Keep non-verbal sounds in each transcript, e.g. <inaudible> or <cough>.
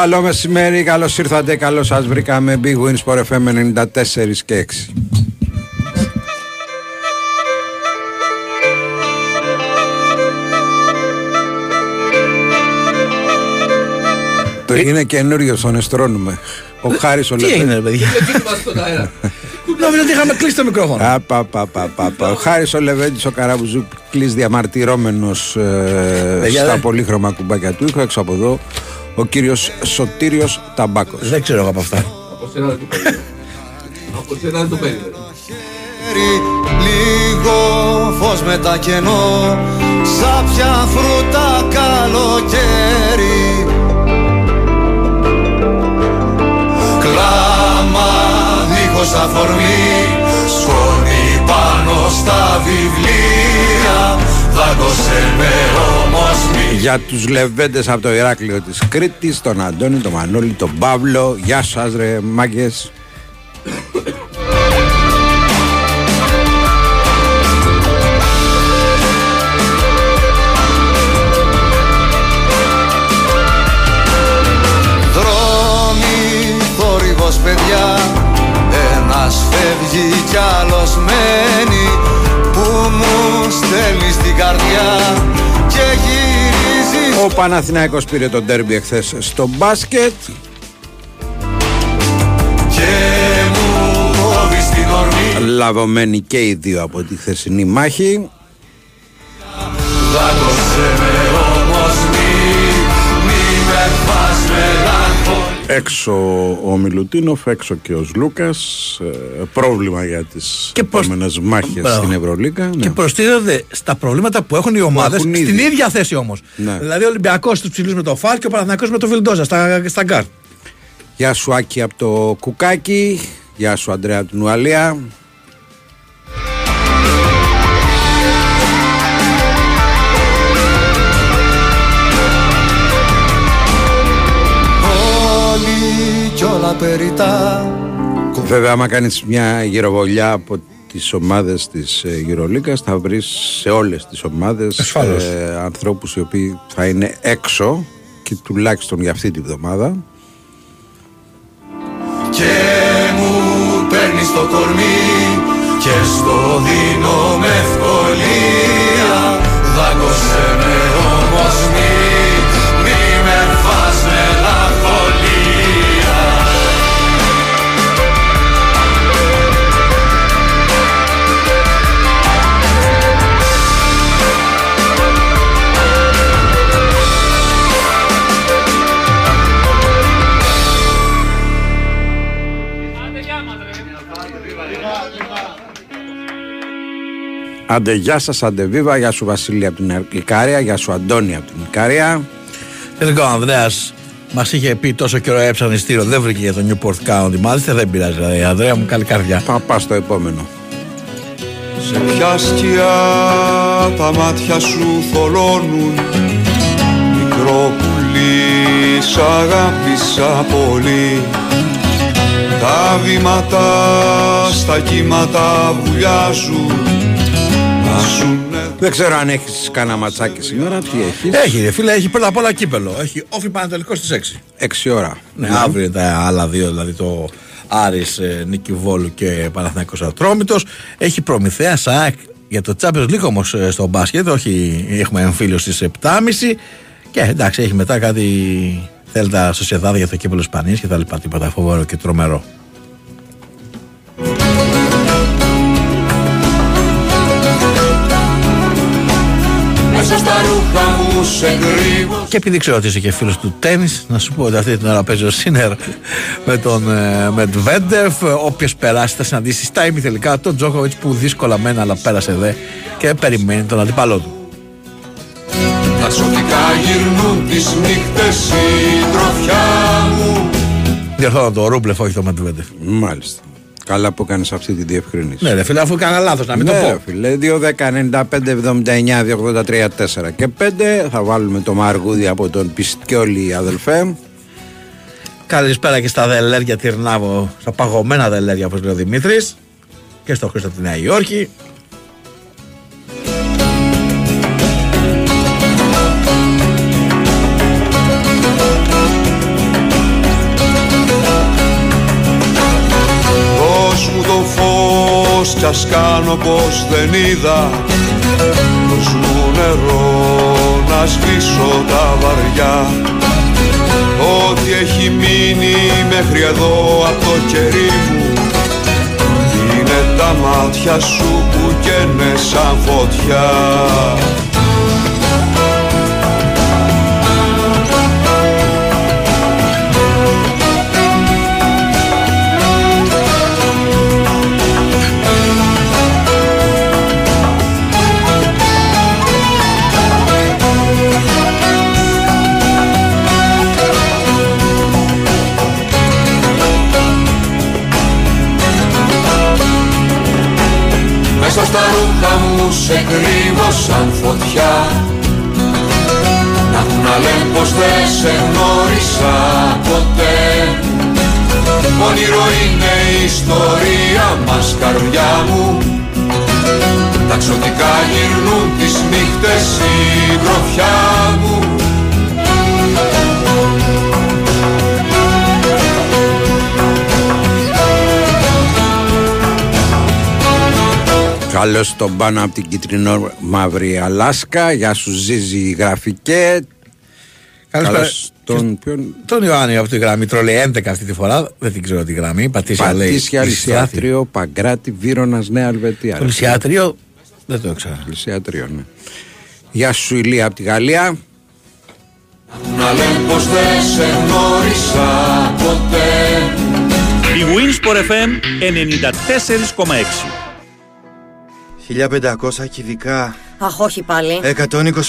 Καλό μεσημέρι, καλώς ήρθατε, καλώς σας βρήκαμε. Big Wins for FM 94 και 6. Το είναι καινούριο, τον εστρώνουμε. Ο Χάρης ο Τι έγινε, παιδιά; Νόμιζα ότι είχαμε κλείσει το μικρόφωνο. Ο Χάρης ο Λεβέντης, ο Καραμπουζού, κλείσει διαμαρτυρόμενος ε, στα πολύχρωμα κουμπάκια του ήχου. Έξω από εδώ, ο κύριος Σωτήριος Ταμπάκος. Δεν ξέρω εγώ από αυτά. Από σένα δεν το Από σένα δεν το περίμενα. Λίγο φως με τα κενό Σάπια φρούτα καλοκαίρι Κλάμα δίχως αφορμή Σκόνη πάνω στα βιβλία Για τους λεβέντες από το Ηράκλειο της Κρήτης Τον Αντώνη, τον Μανώλη, τον Παύλο. Γεια σας ρε μάγκες. Παιδιά. Ένας φεύγει κι άλλος μένει. Που μου στέλνει στην καρδιά Και γυρίζεις. Ο Παναθηναϊκός πήρε τον τέρμπι εχθές στο μπάσκετ. Και μου κόβει στην ορμή Λαβωμένοι και οι δύο από τη χθεσινή μάχη Έξω ο Μιλουτίνοφ, έξω και ο Λούκα. Ε, πρόβλημα για τις επόμενες μάχες στην Ευρωλίκα. Ναι. Και προστίθενται στα προβλήματα που έχουν οι ομάδες στην ήδη. ίδια θέση όμως. Ναι. Δηλαδή ο Ολυμπιακός τους ψηλούς με το Φαλ και ο Παναθηναϊκός με το Βιλντόζα στα, στα γκαρντ. Γεια σου Άκη από το Κουκάκι. Γεια σου Αντρέα από την όλα περιτά Βέβαια, άμα κάνεις μια γυροβολιά από τις ομάδες της Γυρολίκα, θα βρεις σε όλες τις ομάδες Ασφαλώς. ε, ανθρώπους οι οποίοι θα είναι έξω και τουλάχιστον για αυτή τη βδομάδα. Και μου παίρνεις το κορμί Και στο δίνω με ευκολία Δάκωσε με όμως μη Άντε, γεια σας, άντε, βίβα. Γεια σου, Βασίλη από την Ικάρια. Γεια σου, Αντώνη από την Ικάρια. Τελικά ο Ανδρέας μας είχε πει τόσο καιρό έψανε στήριο, δεν βρήκε για το Newport County. Μάλιστα δεν πειράζει, δηλαδή, Ανδρέα μου, καλή καρδιά. Θα πας στο επόμενο. Σε ποια σκιά τα μάτια σου θολώνουν Μικρό πουλί σ' αγάπησα πολύ Τα βήματα στα κύματα βουλιάζουν Να σου Δεν ξέρω αν έχεις κανένα ματσάκι σήμερα. Τι έχεις. Έχει, ρε φίλε, έχει πρώτα απ' όλα κύπελο. Έχει όφη πανετολικό στις 6. 6 ώρα. Ναι, αύριο τα άλλα δύο, δηλαδή το Άρης ε, Νίκη Βόλου και Παναθηναϊκός Ατρόμητος. Έχει προμηθέα ΣΑΚ για το Champions League όμως ε, στο μπάσκετ, όχι έχουμε εμφύλιο στις 7.30 και εντάξει έχει μετά κάτι θέλει τα σοσιαδάδα για το κύπελο Ισπανίας και τα λοιπά τίποτα φοβερό και τρομερό. Μέσα στα ρούχα μου σε γρήγορα Και επειδή ξέρω ότι είσαι και φίλος του τέννις, να σου πω ότι αυτή την ώρα παίζει ο Σίνερ με τον ε, Μετβέντεφ. Όποιος περάσει θα συναντήσει στα ημιθελικά τον Τζόκοβιτ που δύσκολα μένα αλλά πέρασε δε και περιμένει τον αντίπαλό του. Τα σωτικά γυρνούν τις νύχτες η τροφιά μου Διορθώνω το Ρούμπλεφ, όχι το Μετβέντεφ. Μάλιστα. Καλά που κάνεις αυτή τη διευκρίνηση. Ναι, ρε φίλε, αφού έκανα λάθος, να μην Ναι, το ρε πω. φίλε, 2, 10, 95, 79, 283, 4 και 5. Θα βάλουμε το Μαργούδι από τον Πιστιόλη αδελφέ. Καλησπέρα και στα δελέρια Τυρνάβο, στα παγωμένα δελέρια, όπως λέει ο Δημήτρης. Και στο Χρήστο από τη Νέα Υόρκη. Σας κάνω πως δεν είδα. Πως μου νερό να σβήσω τα βαριά. Ό,τι έχει μείνει μέχρι εδώ από το κερί μου Είναι τα μάτια σου που καίνε σαν φωτιά Μέσα στα ρούχα μου σε κρύβω σαν φωτιά. Να έχουν να λένε πως δεν σε γνώρισα ποτέ. Όνειρο είναι η ιστορία μας καρδιά μου. Τα ξωτικά γυρνούν τις νύχτες η γροφιά μου Καλώς τον πάνω από την κυτρινό μαύρη Αλάσκα. Γεια σου, Ζήζη Γραφικέ. Καλώς τον, ποιον... τον Ιωάννη από τη γραμμή. Τρόλε 11 αυτή τη φορά. Δεν την ξέρω τη γραμμή. Πατήσια, Πατήσια Λυσιάτριο, Παγκράτη, Βύρονα, Νέα Αλβετία. Το Λυσιάτριο δεν το ήξερα. Λυσιάτριο, ναι. Γεια σου, Ηλία από τη Γαλλία. Να λένε πως δεν σε γνώρισα ποτέ Η Winsport FM 94,6 1500 κυβικά. Αχ, όχι πάλι.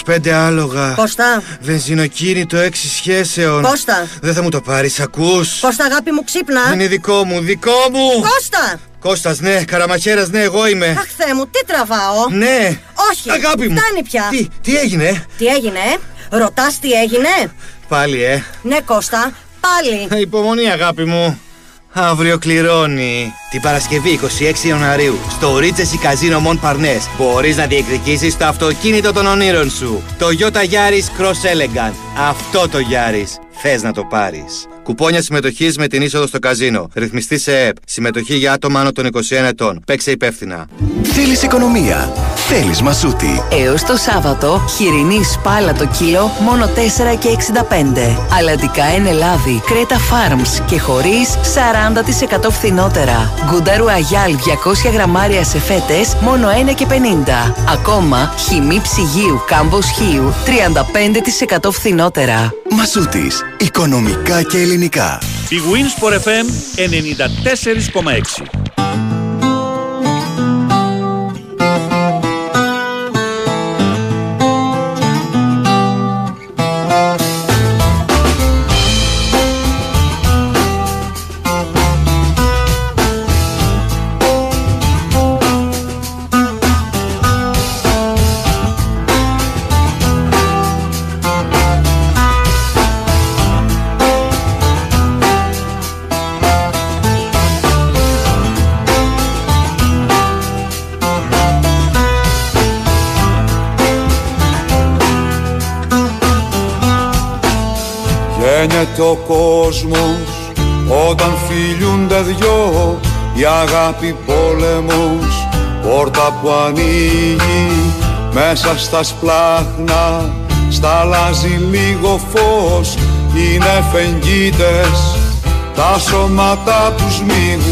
125 άλογα. Κώστα. Βενζινοκίνητο 6 σχέσεων. Κώστα. Δεν θα μου το πάρεις, ακούς. Κώστα, αγάπη μου, ξύπνα. Είναι δικό μου, δικό μου. Κώστα. Κώστας, ναι, καραμαχέρας, ναι, εγώ είμαι. Αχ, Θεέ μου, τι τραβάω; Ναι. Όχι. Αγάπη μου. Φτάνει πια. Τι, τι έγινε; Τι έγινε, ε; Ρωτάς τι έγινε; Πάλι, ε. Ναι, Κώστα, πάλι. Υπομονή, αγάπη μου. Αύριο κληρώνει. Την Παρασκευή 26 Ιανουαρίου στο Regency Casino Mon Parnes μπορείς να διεκδικήσεις το αυτοκίνητο των ονείρων σου. Το Toyota Yaris Cross Elegant. Αυτό το Yaris. Θες να το πάρεις. Κουπόνια συμμετοχής με την είσοδο στο καζίνο. Ρυθμιστή σε ΕΠ. Συμμετοχή για άτομα άνω των 21 ετών. Παίξε υπεύθυνα. Θέλεις οικονομία; Θέλεις μασούτη. Έως το Σάββατο, χοιρινή σπάλα το κιλό μόνο 4 και 65. Αλλαντικά εν Ελλάδη, Κρέτα Farms και χωρίς 40% φθηνότερα. Γκουνταρου Αγιάλ 200 γραμμάρια σε φέτες μόνο 1 και 50. Ακόμα, χυμή ψυγείου κάμπος χείου 35% φθηνότερα. Μασούτης. Οικονομικά και ελληνικά. Η Winsport FM 94,6 Γένεται ο κόσμος όταν φιλιούνται δυο η αγάπη πόλεμος πόρτα που ανοίγει μέσα στα σπλάχνα σταλάζει λίγο φως είναι φεγγίτες τα σώματα τους μίγουν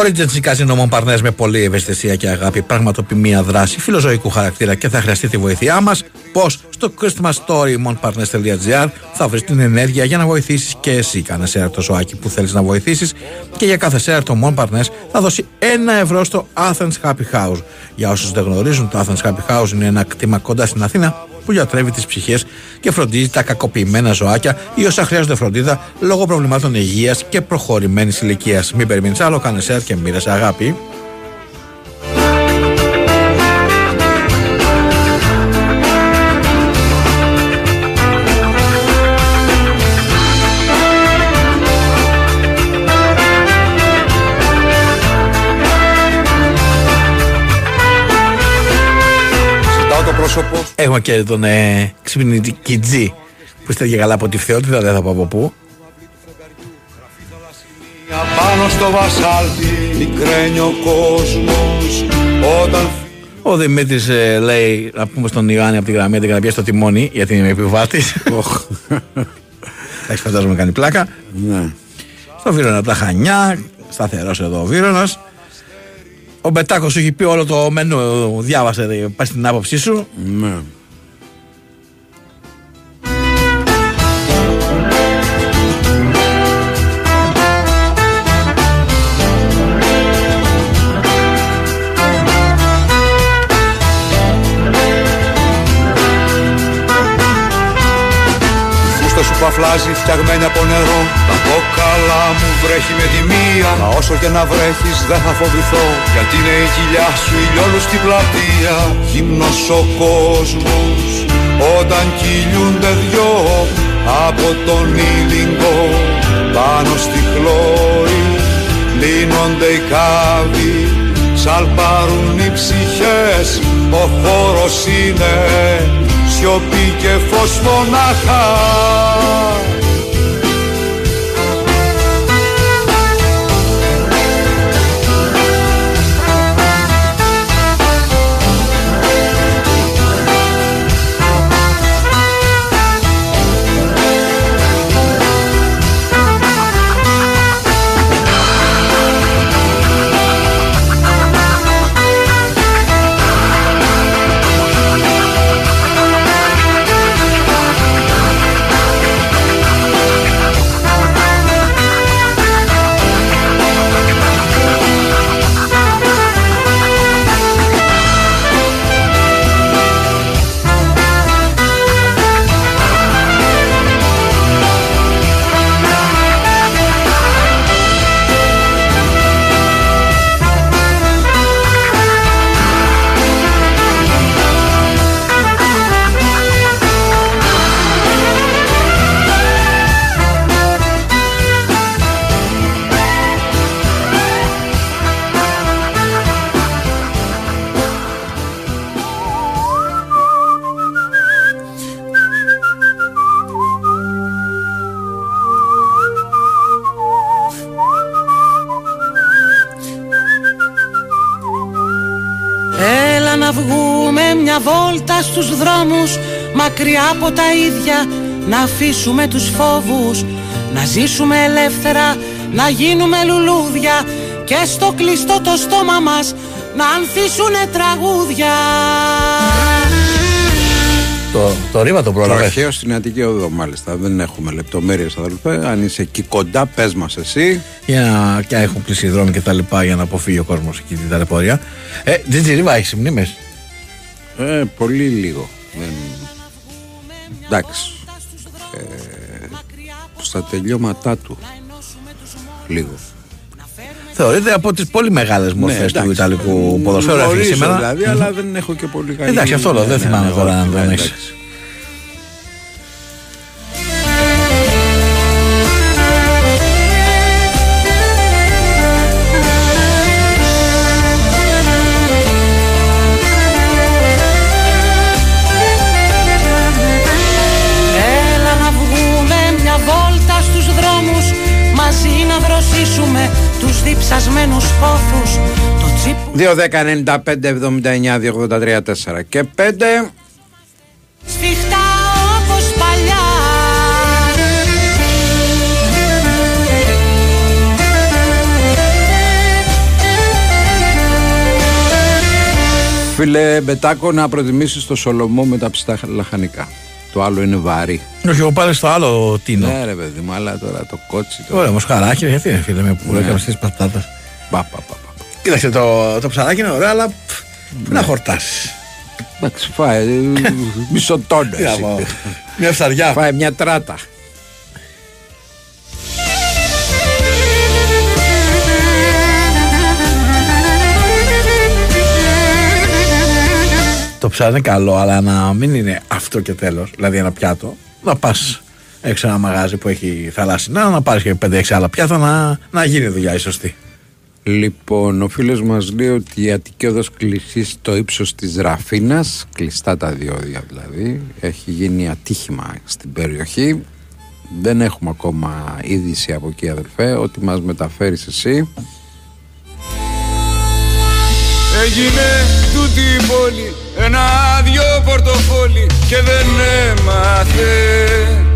Το Regency Casino Montparnasse με πολλή ευαισθησία και αγάπη πραγματοποιεί μια δράση φιλοζωικού χαρακτήρα και θα χρειαστεί τη βοήθειά μας. Πώς; Στο Christmas Story montparnasse.gr θα βρεις την ενέργεια για να βοηθήσεις και εσύ. Κάνε σέρα το ζωάκι που θέλεις να βοηθήσεις και για κάθε σέρα το Montparnasse θα δώσει ένα ευρώ στο Athens Happy House. Για όσους δεν γνωρίζουν, το Athens Happy House είναι ένα κτήμα κοντά στην Αθήνα που γιατρεύει τις ψυχές και φροντίζει τα κακοποιημένα ζωάκια ή όσα χρειάζονται φροντίδα λόγω προβλημάτων υγείας και προχωρημένης ηλικίας. Μην περιμένεις άλλο, κάνε share και μοίρασε αγάπη. Έχουμε και τον ε, ξυπνητική Τζι που είστε και καλά από τη Φθεότητα, δεν θα πω από πού. Πάνω στο βασάλτη μικραίνει ο κόσμος Όταν Ο Δημήτρης ε, λέει να πούμε στον Ιωάννη από τη γραμμή ότι να πιέσει το τιμόνι γιατί είναι επιβάτης. Εντάξει, φαντάζομαι κάνει πλάκα. Ναι. Στο Βύρονα από τα Χανιά, σταθερός εδώ ο Βύρονα. Ο Μπετάκος σου έχει πει όλο το μενού, διάβασε, δε, πάει στην άποψή σου. Ναι. Φούστα σου παφλάζει φτιαγμένη από νερό. Τα κόκαλα μου βρέχει με τη μία Μα όσο και να βρέχεις δεν θα φοβηθώ. Γιατί είναι η κοιλιά σου ηλιόλου στην πλατεία. Γυμνός ο κόσμος όταν κυλιούνται δυο Από τον ήλιγκο πάνω στη χλώρη Λύνονται οι κάβοι. Σαλπάρουν οι ψυχές Ο χώρος είναι σιωπή και φως μονάχα στους δρόμους Μακριά από τα ίδια Να αφήσουμε τους φόβους Να ζήσουμε ελεύθερα Να γίνουμε λουλούδια Και στο κλειστό το στόμα μας Να ανθίσουνε τραγούδια Το, το ρήμα το Το πρόλαβε. αρχαίο στην Αττική Οδό, μάλιστα. Δεν έχουμε λεπτομέρειες, αδελφέ. Αν είσαι εκεί κοντά, πες μας εσύ. Για να και έχουν κλείσει οι δρόμοι και τα λοιπά για να αποφύγει ο κόσμος εκεί την ταλαιπωρία. Ε, Τζιτζι Ρίβα, έχεις μνήμες. Ε, πολύ λίγο. Δεν... Εντάξει. Ε, στα τελειώματά του. Λίγο. Θεωρείται από τις πολύ μεγάλες μορφές του Ναι, εντάξει. Ιταλικού ποδοσφαίρου αυτή Γνωρίζω σήμερα. δηλαδή, αλλά δεν έχω και πολύ καλή. Εντάξει, αυτό λέω, δεν θυμάμαι τώρα αν όχι, δεν ναι, 2-10-95-79-283-4 και 5 Σφιχτά όπως παλιά Φίλε Μπετάκο να προτιμήσεις το Σολομό με τα ψητά λαχανικά το άλλο είναι βαρύ. Όχι, εγώ πάλι στο άλλο τίνο. Ναι, ρε παιδί μου, αλλά τώρα το κότσι. Τώρα... Ωραία, μοσχαράκι, γιατί είναι φίλε με που ναι. έκανε τις πατάτες. Πα, πα, πα, πα. Κοίταξε, το, το ψαράκι είναι ωραίο, αλλά πφ, πού να χορτάσεις. Εντάξει, φάε. ε, Μισό τόνο. Τι να εσύ. πω. Μια φθαριά. Φάε μια τράτα. Το ψάρι είναι καλό, αλλά να μην είναι αυτό και τέλος. Δηλαδή ένα πιάτο. Να πας έξω ένα μαγάζι που έχει θαλάσσινα, να πάρεις και 5-6 άλλα πιάτα να, να γίνει η δουλειά η σωστή. Λοιπόν, ο φίλος μας λέει ότι η Αττική οδός κλειστή στο ύψος της Ραφίνας, κλειστά τα διόδια δηλαδή, έχει γίνει ατύχημα στην περιοχή. Δεν έχουμε ακόμα είδηση από εκεί, αδελφέ, ότι μας μεταφέρεις εσύ. Έγινε τούτη η πόλη ένα άδειο πορτοφόλι και δεν έμαθε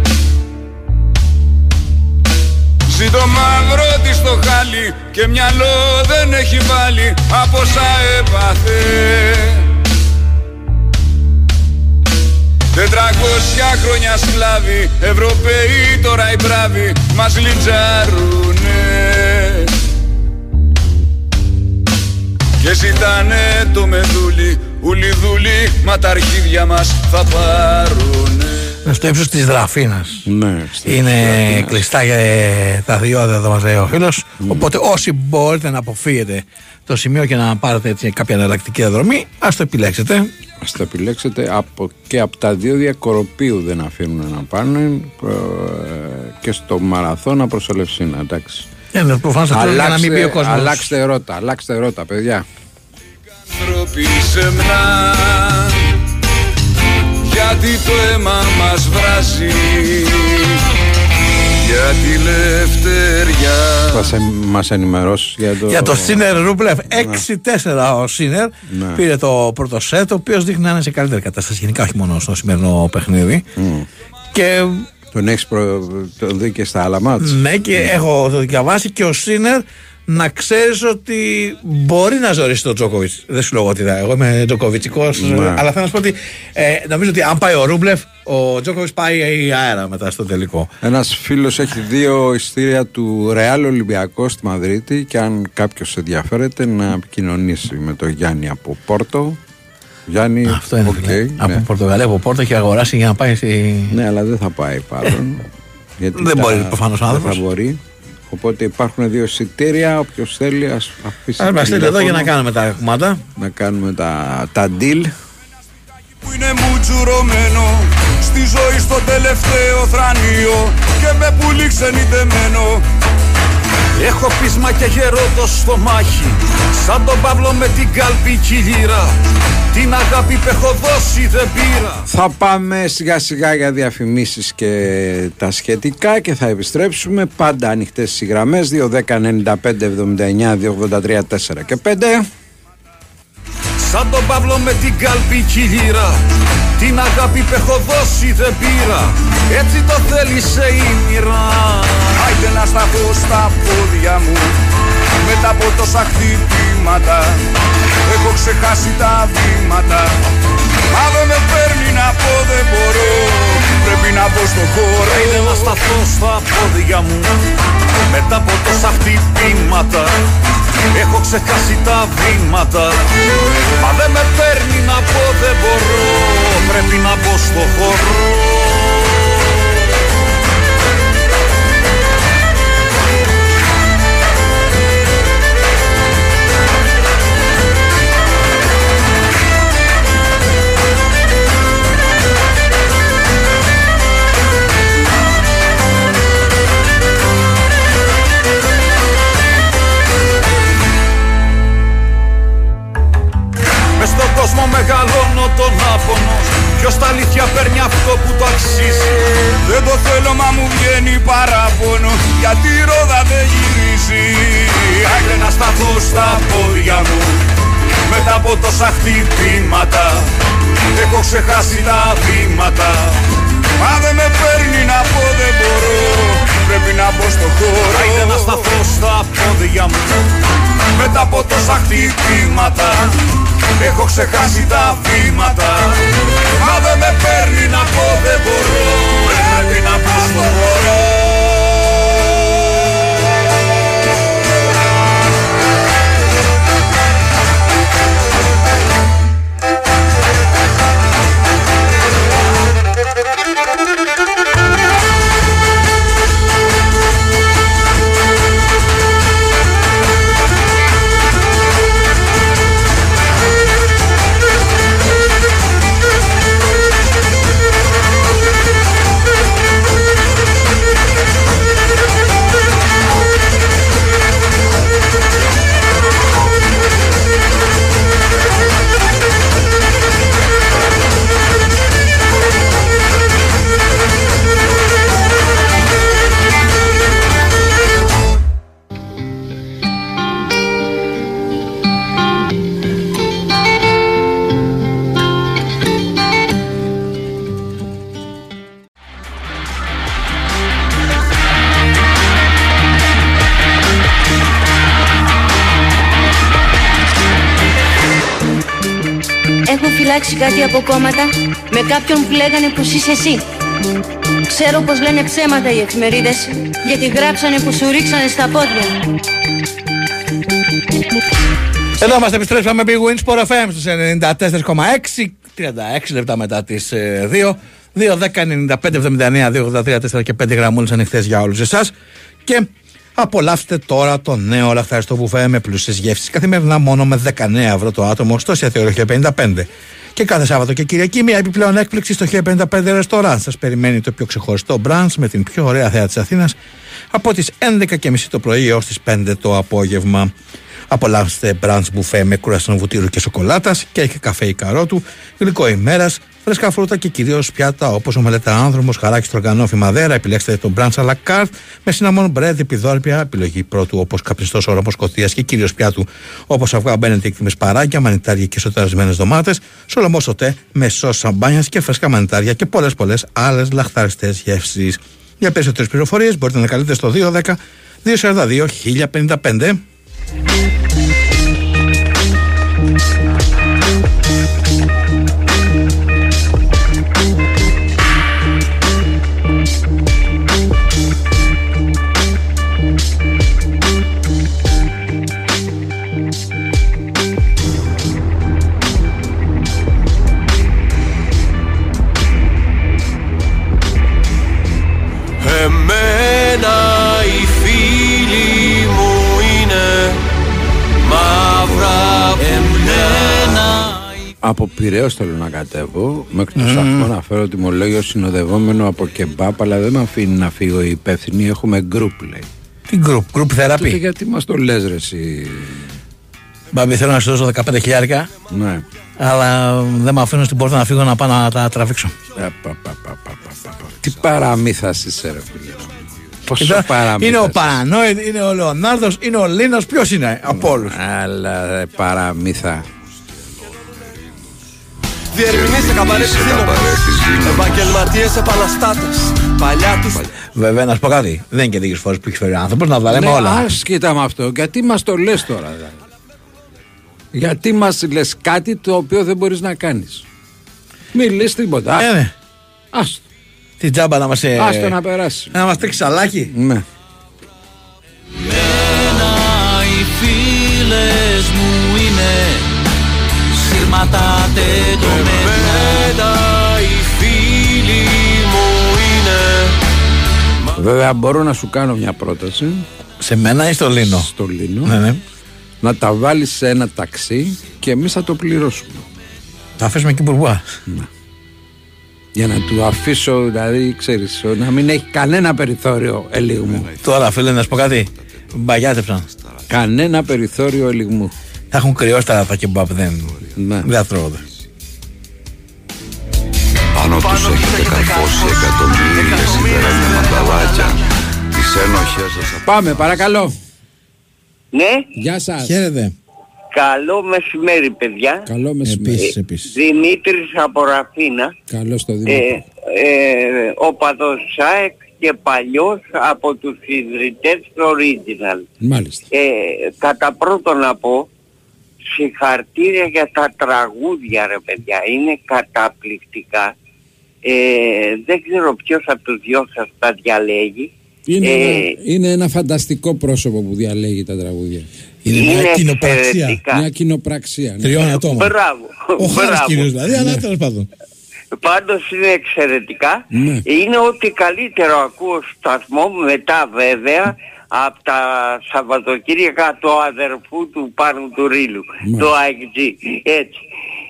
Ζήτω μαύρο τη στο χάλι και μυαλό δεν έχει βάλει από όσα έπαθε. Τετρακόσια χρόνια σκλάβοι, Ευρωπαίοι τώρα οι μπράβοι μας λιτζάρουνε. Και ζητάνε το μεδούλι, ουλιδούλι, μα τα αρχίδια μας θα πάρουνε στο ύψος της Δραφίνας. Ναι, είναι κλειστά για τα δύο εδώ μας λέει ο φίλος. Οπότε όσοι μπορείτε να αποφύγετε το σημείο και να πάρετε έτσι κάποια εναλλακτική διαδρομή, ας το επιλέξετε. Α το επιλέξετε από, και από τα δύο διακοροπίου δεν αφήνουν να πάνε και στο μαραθώνα προ Ελευσίνα. Εντάξει. Ε, ναι, προφανώς αυτό για να μην πει ο κόσμος. Αλλάξτε ρότα, αλλάξτε ρότα, παιδιά. Γιατί το αίμα μας βράζει. Για τη λευτεριά. Θα σε, μας ενημερώσει για το... Για το Σίνερ Ρούμπλεφ. 6-4 ο Σίνερ. Ναι. Πήρε το πρώτο σετ Ο οποίος δείχνει να είναι σε καλύτερη κατάσταση Γενικά όχι μόνο στο σημερινό παιχνίδι. Και Τον έχεις προ... τον δει και στα άλλα μάτς. ναι και έχω το διαβάσει. Και ο Σίνερ να ξέρεις ότι μπορεί να ζωρίσει τον Τζόκοβιτς. Δεν σου λέω ότι θα. Εγώ είμαι Τζοκοβιτσικό. Ναι. Αλλά θέλω να σου πω ότι ε, νομίζω ότι αν πάει ο Ρούμπλεφ, ο Τζόκοβιτς πάει αέρα μετά στο τελικό. Ένας φίλος έχει δύο ειστήρια του Ρεάλ Ολυμπιακό στη Μαδρίτη και αν κάποιος ενδιαφέρεται να επικοινωνήσει με τον Γιάννη από Πόρτο. Γιάννη, Αυτό είναι. οκ, δηλαδή. Από ναι. Πορτογαλία, από Πόρτο έχει αγοράσει για να πάει στη. Ναι, αλλά δεν θα πάει παρόν. γιατί δεν τα- μπορεί προφανώς ο δεν άνθρωπος. θα μπορεί. Οπότε υπάρχουν δύο εισιτήρια. Όποιος θέλει, ας αφήσει. Ας μας στείλει εδώ για να τηλέφωνο, κάνουμε τα κουμάντα. να κάνουμε τα, τα deal. που είναι μουτζουρωμένο Στη ζωή στο τελευταίο θρανίο Και με πουλί ξενιτεμένο Έχω πείσμα και γερό το στομάχι Σαν τον Παύλο με την κάλπη κυλήρα. Την αγάπη που έχω δώσει δεν πήρα. Θα πάμε σιγά σιγά για διαφημίσεις και τα σχετικά και θα επιστρέψουμε πάντα ανοιχτές οι γραμμές 2, 10, 95, 79, 2, 83, 4 και 5 Σαν τον Παύλο με την κάλπη κυλήρα Την αγάπη που έχω δώσει δεν πήρα. Έτσι το θέλησε η μοίρα. Άιντε να σταθώ στα πόδια μου Μετά από τόσα χτυπήματα. Έχω ξεχάσει τα βήματα. Μα δεν με παίρνει να πω δεν μπορώ. Πρέπει να μπω στο χώρο. Άιντε να σταθώ στα πόδια μου Μετά από τόσα χτυπήματα Έχω ξεχάσει τα βήματα. Μα δεν με παίρνει να πω δεν μπορώ. Πρέπει να μπω στο χώρο τόσα χτυπήματα Έχω ξεχάσει τα βήματα. Μα δεν με παίρνει να πω δεν μπορώ. Πρέπει να μπω στο χώρο φυλάξει κάτι από κόμματα με κάποιον που λέγανε πως είσαι εσύ. Ξέρω πως λένε ψέματα οι εφημερίδες γιατί γράψανε που σου ρίξανε στα πόδια. Εδώ είμαστε, επιστρέψαμε με Big Win Sport FM στους 94,6 36 λεπτά μετά τις 2 2, 10, 95, 79, 2, 83, 4 και 5 γραμμούλες ανοιχτές για όλους εσάς και Απολαύστε τώρα το νέο λαχταριστό μπουφέ με πλούσιες γεύσεις καθημερινά μόνο με 19 ευρώ το άτομο στο εστιατόριο 55. Και κάθε Σάββατο και Κυριακή μια επιπλέον έκπληξη στο 1055 ρεστοράν. Σας περιμένει το πιο ξεχωριστό μπραντς με την πιο ωραία θέα της Αθήνας από τις 11.30 το πρωί έως τις 5 το απόγευμα. Απολαύστε μπραντς μπουφέ με κουραστόν βουτύρου και σοκολάτας, κέφι καφέ ή καρότου, γλυκό ημέρας, φρέσκα φρούτα και κυρίως πιάτα όπως ο μελέτα άνδρομος, χαράκι στρογγανόφι μαδέρα. Επιλέξτε το μπραντς à la carte με σιναμόν μπρέντ, επιδόρπια, επιλογή πρώτου όπως καπνιστός όρομος κοθεία και κυρίως πιάτου όπως αυγά μπαίνετε με σπαράκια, μανιτάρια και σοταρισμένε ντομάτες, σολομό σωτέ με σος σαμπάνιας και φρέσκα μανιτάρια και πολλές πολλές άλλες λαχταριστέ γεύσεις. Για περισσότερες πληροφορίες μπορείτε να καλείτε στο 210 242 1055. Εμένα Από Πειραιώ θέλω να κατέβω. Μέχρι το σταθμό να φέρω τιμολόγιο συνοδευόμενο από κεμπάπ, αλλά δεν με αφήνει να φύγω οι υπεύθυνοι. Έχουμε γκρουπ, λέει. Τι γκρουπ, γκρουπ Τότε θεραπεία. γιατί μας το λες, ρε, εσύ; Μπαμπή, θέλω να σου δώσω 15 χιλιάρικα, Ναι. αλλά δεν με αφήνω στην πόρτα να φύγω να πάω να τα τραβήξω. Ε, πα, πα, πα, πα, πα, πα, πα. Τι παραμύθας είσαι, ρε φίλε. Πόσο Κοίτα, παραμύθας. είναι ο είσαι. Παρανόητ, είναι ο Λεωνάρδος, είναι ο Λίνο. Ποιος είναι από όλους; Αλλά ρε, παραμύθα. Διερμηνείς σε καμπαρέ της δύναμης Επαγγελματίες επαναστάτες Παλιά τους Βέβαια, να σου πω κάτι. Δεν είναι και λίγε φορές που έχεις φέρει ο άνθρωπος να τα λέμε Ναι, όλα. άσχετα με αυτό. Γιατί μας το λες τώρα, δηλαδή; Γιατί μας λες κάτι το οποίο δεν μπορείς να κάνεις; Μην λες τίποτα. Ε, ναι. Άστο. Την τζάμπα να μας. Ε... Άστο να περάσει. Να μας τρίξει σαλάκι. Ναι. Σύρματα τεντωμένα Εμένα οι φίλοι μου είναι Βέβαια, μπορώ να σου κάνω μια πρόταση. Σε μένα ή στο Λίνο; Στο Λίνο. Ναι, ναι. Να τα βάλεις σε ένα ταξί και εμείς θα το πληρώσουμε. Τα αφήσουμε εκεί μπουρμπουά. Για να του αφήσω, δηλαδή, ξέρεις, να μην έχει κανένα περιθώριο ελιγμού. Τώρα, φίλε, να σου πω κάτι. Μπαγιάτεψαν. Κανένα περιθώριο ελιγμού. Θα έχουν κρυώσει τα, τα κεμπάπ. Δεν, Ναι. δεν θα τρώγονται. Πάνω τους έχετε καρφώσει εκατομμύρια σιδερένια μανταλάκια Τις ένοχες σας Πάμε, παρακαλώ. Ναι, Γεια σας. Χαίρετε. καλό μεσημέρι παιδιά. Καλό μεσημέρι. Επίσης, επίσης. Δημήτρης από Ραφίνα, Καλό στο ε, Δημήτρη. ε, ο παδός ΣΑΕΚ και παλιός από τους ιδρυτές του Original. Μάλιστα. Ε, κατά πρώτον να πω, συγχαρτήρια για τα τραγούδια ρε παιδιά, είναι καταπληκτικά. Ε, δεν ξέρω ποιος από τους δυο σας τα διαλέγει. Είναι, Ε, ένα, είναι ένα φανταστικό πρόσωπο που διαλέγει τα τραγούδια. Είναι μια είναι κοινοπραξία. εξαιρετικά. Μια κοινοπραξία. ναι. Τριών ατόμων. Μπράβο. Ο Χάρη μπράβο. κυρίω δηλαδή, αλλά τέλος πάντων. Πάντως είναι εξαιρετικά. Ναι. Είναι ό,τι καλύτερο ακούω σταθμό μετά βέβαια από τα Σαββατοκύριακα του αδερφού του Πάνου του Ρήλου, Ναι. το IGG. Έτσι.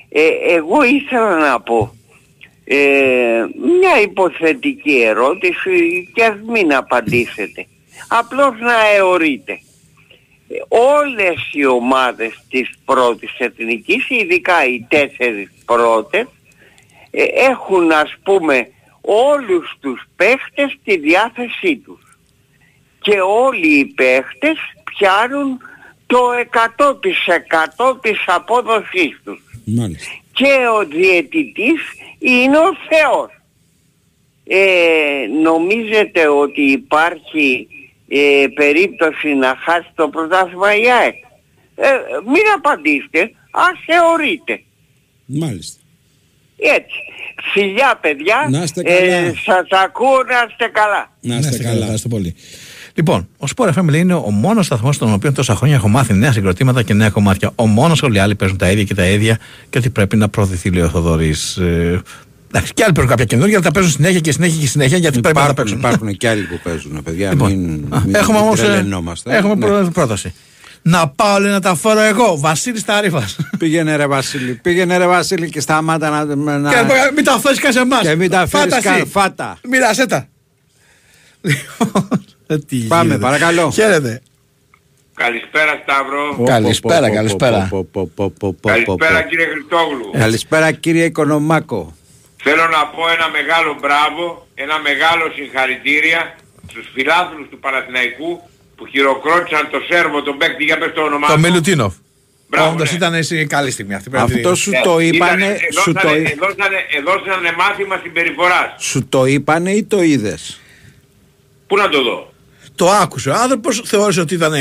Ε, εγώ ήθελα να πω ε, μια υποθετική ερώτηση και ας μην απαντήσετε. Απλώς να αιωρείτε. Ε, Όλες οι ομάδες της πρώτης εθνικής, ειδικά οι τέσσερις πρώτες, ε, έχουν ας πούμε όλους τους παίχτες στη διάθεσή τους. Και όλοι οι παίχτες πιάνουν το 100% της απόδοσής τους. Μάλιστα. Και ο διαιτητής είναι ο Θεός. Ε, νομίζετε ότι υπάρχει ε, περίπτωση να χάσει το πρωτάθλημα η ΑΕΚ; Ε, μην απαντήσετε, ας θεωρείτε. Μάλιστα. Έτσι. Φιλιά παιδιά. Να είστε καλά. σας ακούω να είστε καλά. Να είστε καλά. Ευχαριστώ πολύ. Λοιπόν, ο Sport FM λέει είναι ο μόνος σταθμός στον οποίο τόσα χρόνια έχω μάθει νέα συγκροτήματα και νέα κομμάτια. Ο μόνος όλοι οι άλλοι παίζουν τα ίδια και τα ίδια και ότι πρέπει να προωθηθεί, λέει ο Θοδωρής. Ε, εντάξει, και άλλοι παίζουν κάποια καινούργια, αλλά τα παίζουν συνέχεια και συνέχεια και συνέχεια γιατί πρέπει να τα παίξουν. Υπάρχουν και άλλοι που παίζουν, παιδιά. Λοιπόν, μην, α, μην έχουμε όμως. τρελαινόμαστε. Έχουμε Ναι. πρό- πρόταση. Να πάω λέει, να τα φέρω εγώ, Βασίλης Ταρίφας. Πήγαινε ρε Βασίλη, πήγαινε ρε Βασίλη και σταμάτα να... να... Και μην τα φέρει καν σε εμάς. Και μην τα φέρεις καν, φάτα. Μοίρασέ τα. Λοιπόν, τι Πάμε, γίνεται. παρακαλώ. Χαίρετε. Καλησπέρα Σταύρο. Καλησπέρα, καλησπέρα. Καλησπέρα κύριε Χριστόγλου. Καλησπέρα κύριε Οικονομάκο. Θέλω να πω ένα μεγάλο μπράβο, ένα μεγάλο συγχαρητήρια στους φιλάθλους του Παναθηναϊκού που χειροκρότησαν το Σέρβο, τον παίκτη, για πες το όνομά Το του. Μιλουτίνοφ. Μπράβο, Όντως ναι. ήταν εσύ καλή στιγμή αυτή. πρέπει να Αυτό τη- σου Ναι, το ήταν- είπανε, σου το, εδώσανε, εδώσανε, εδώσανε μάθημα συμπεριφοράς. σου το είπανε ή το είδες; Πού να το δω; Το άκουσε. Ο άνθρωπος θεώρησε ότι ήταν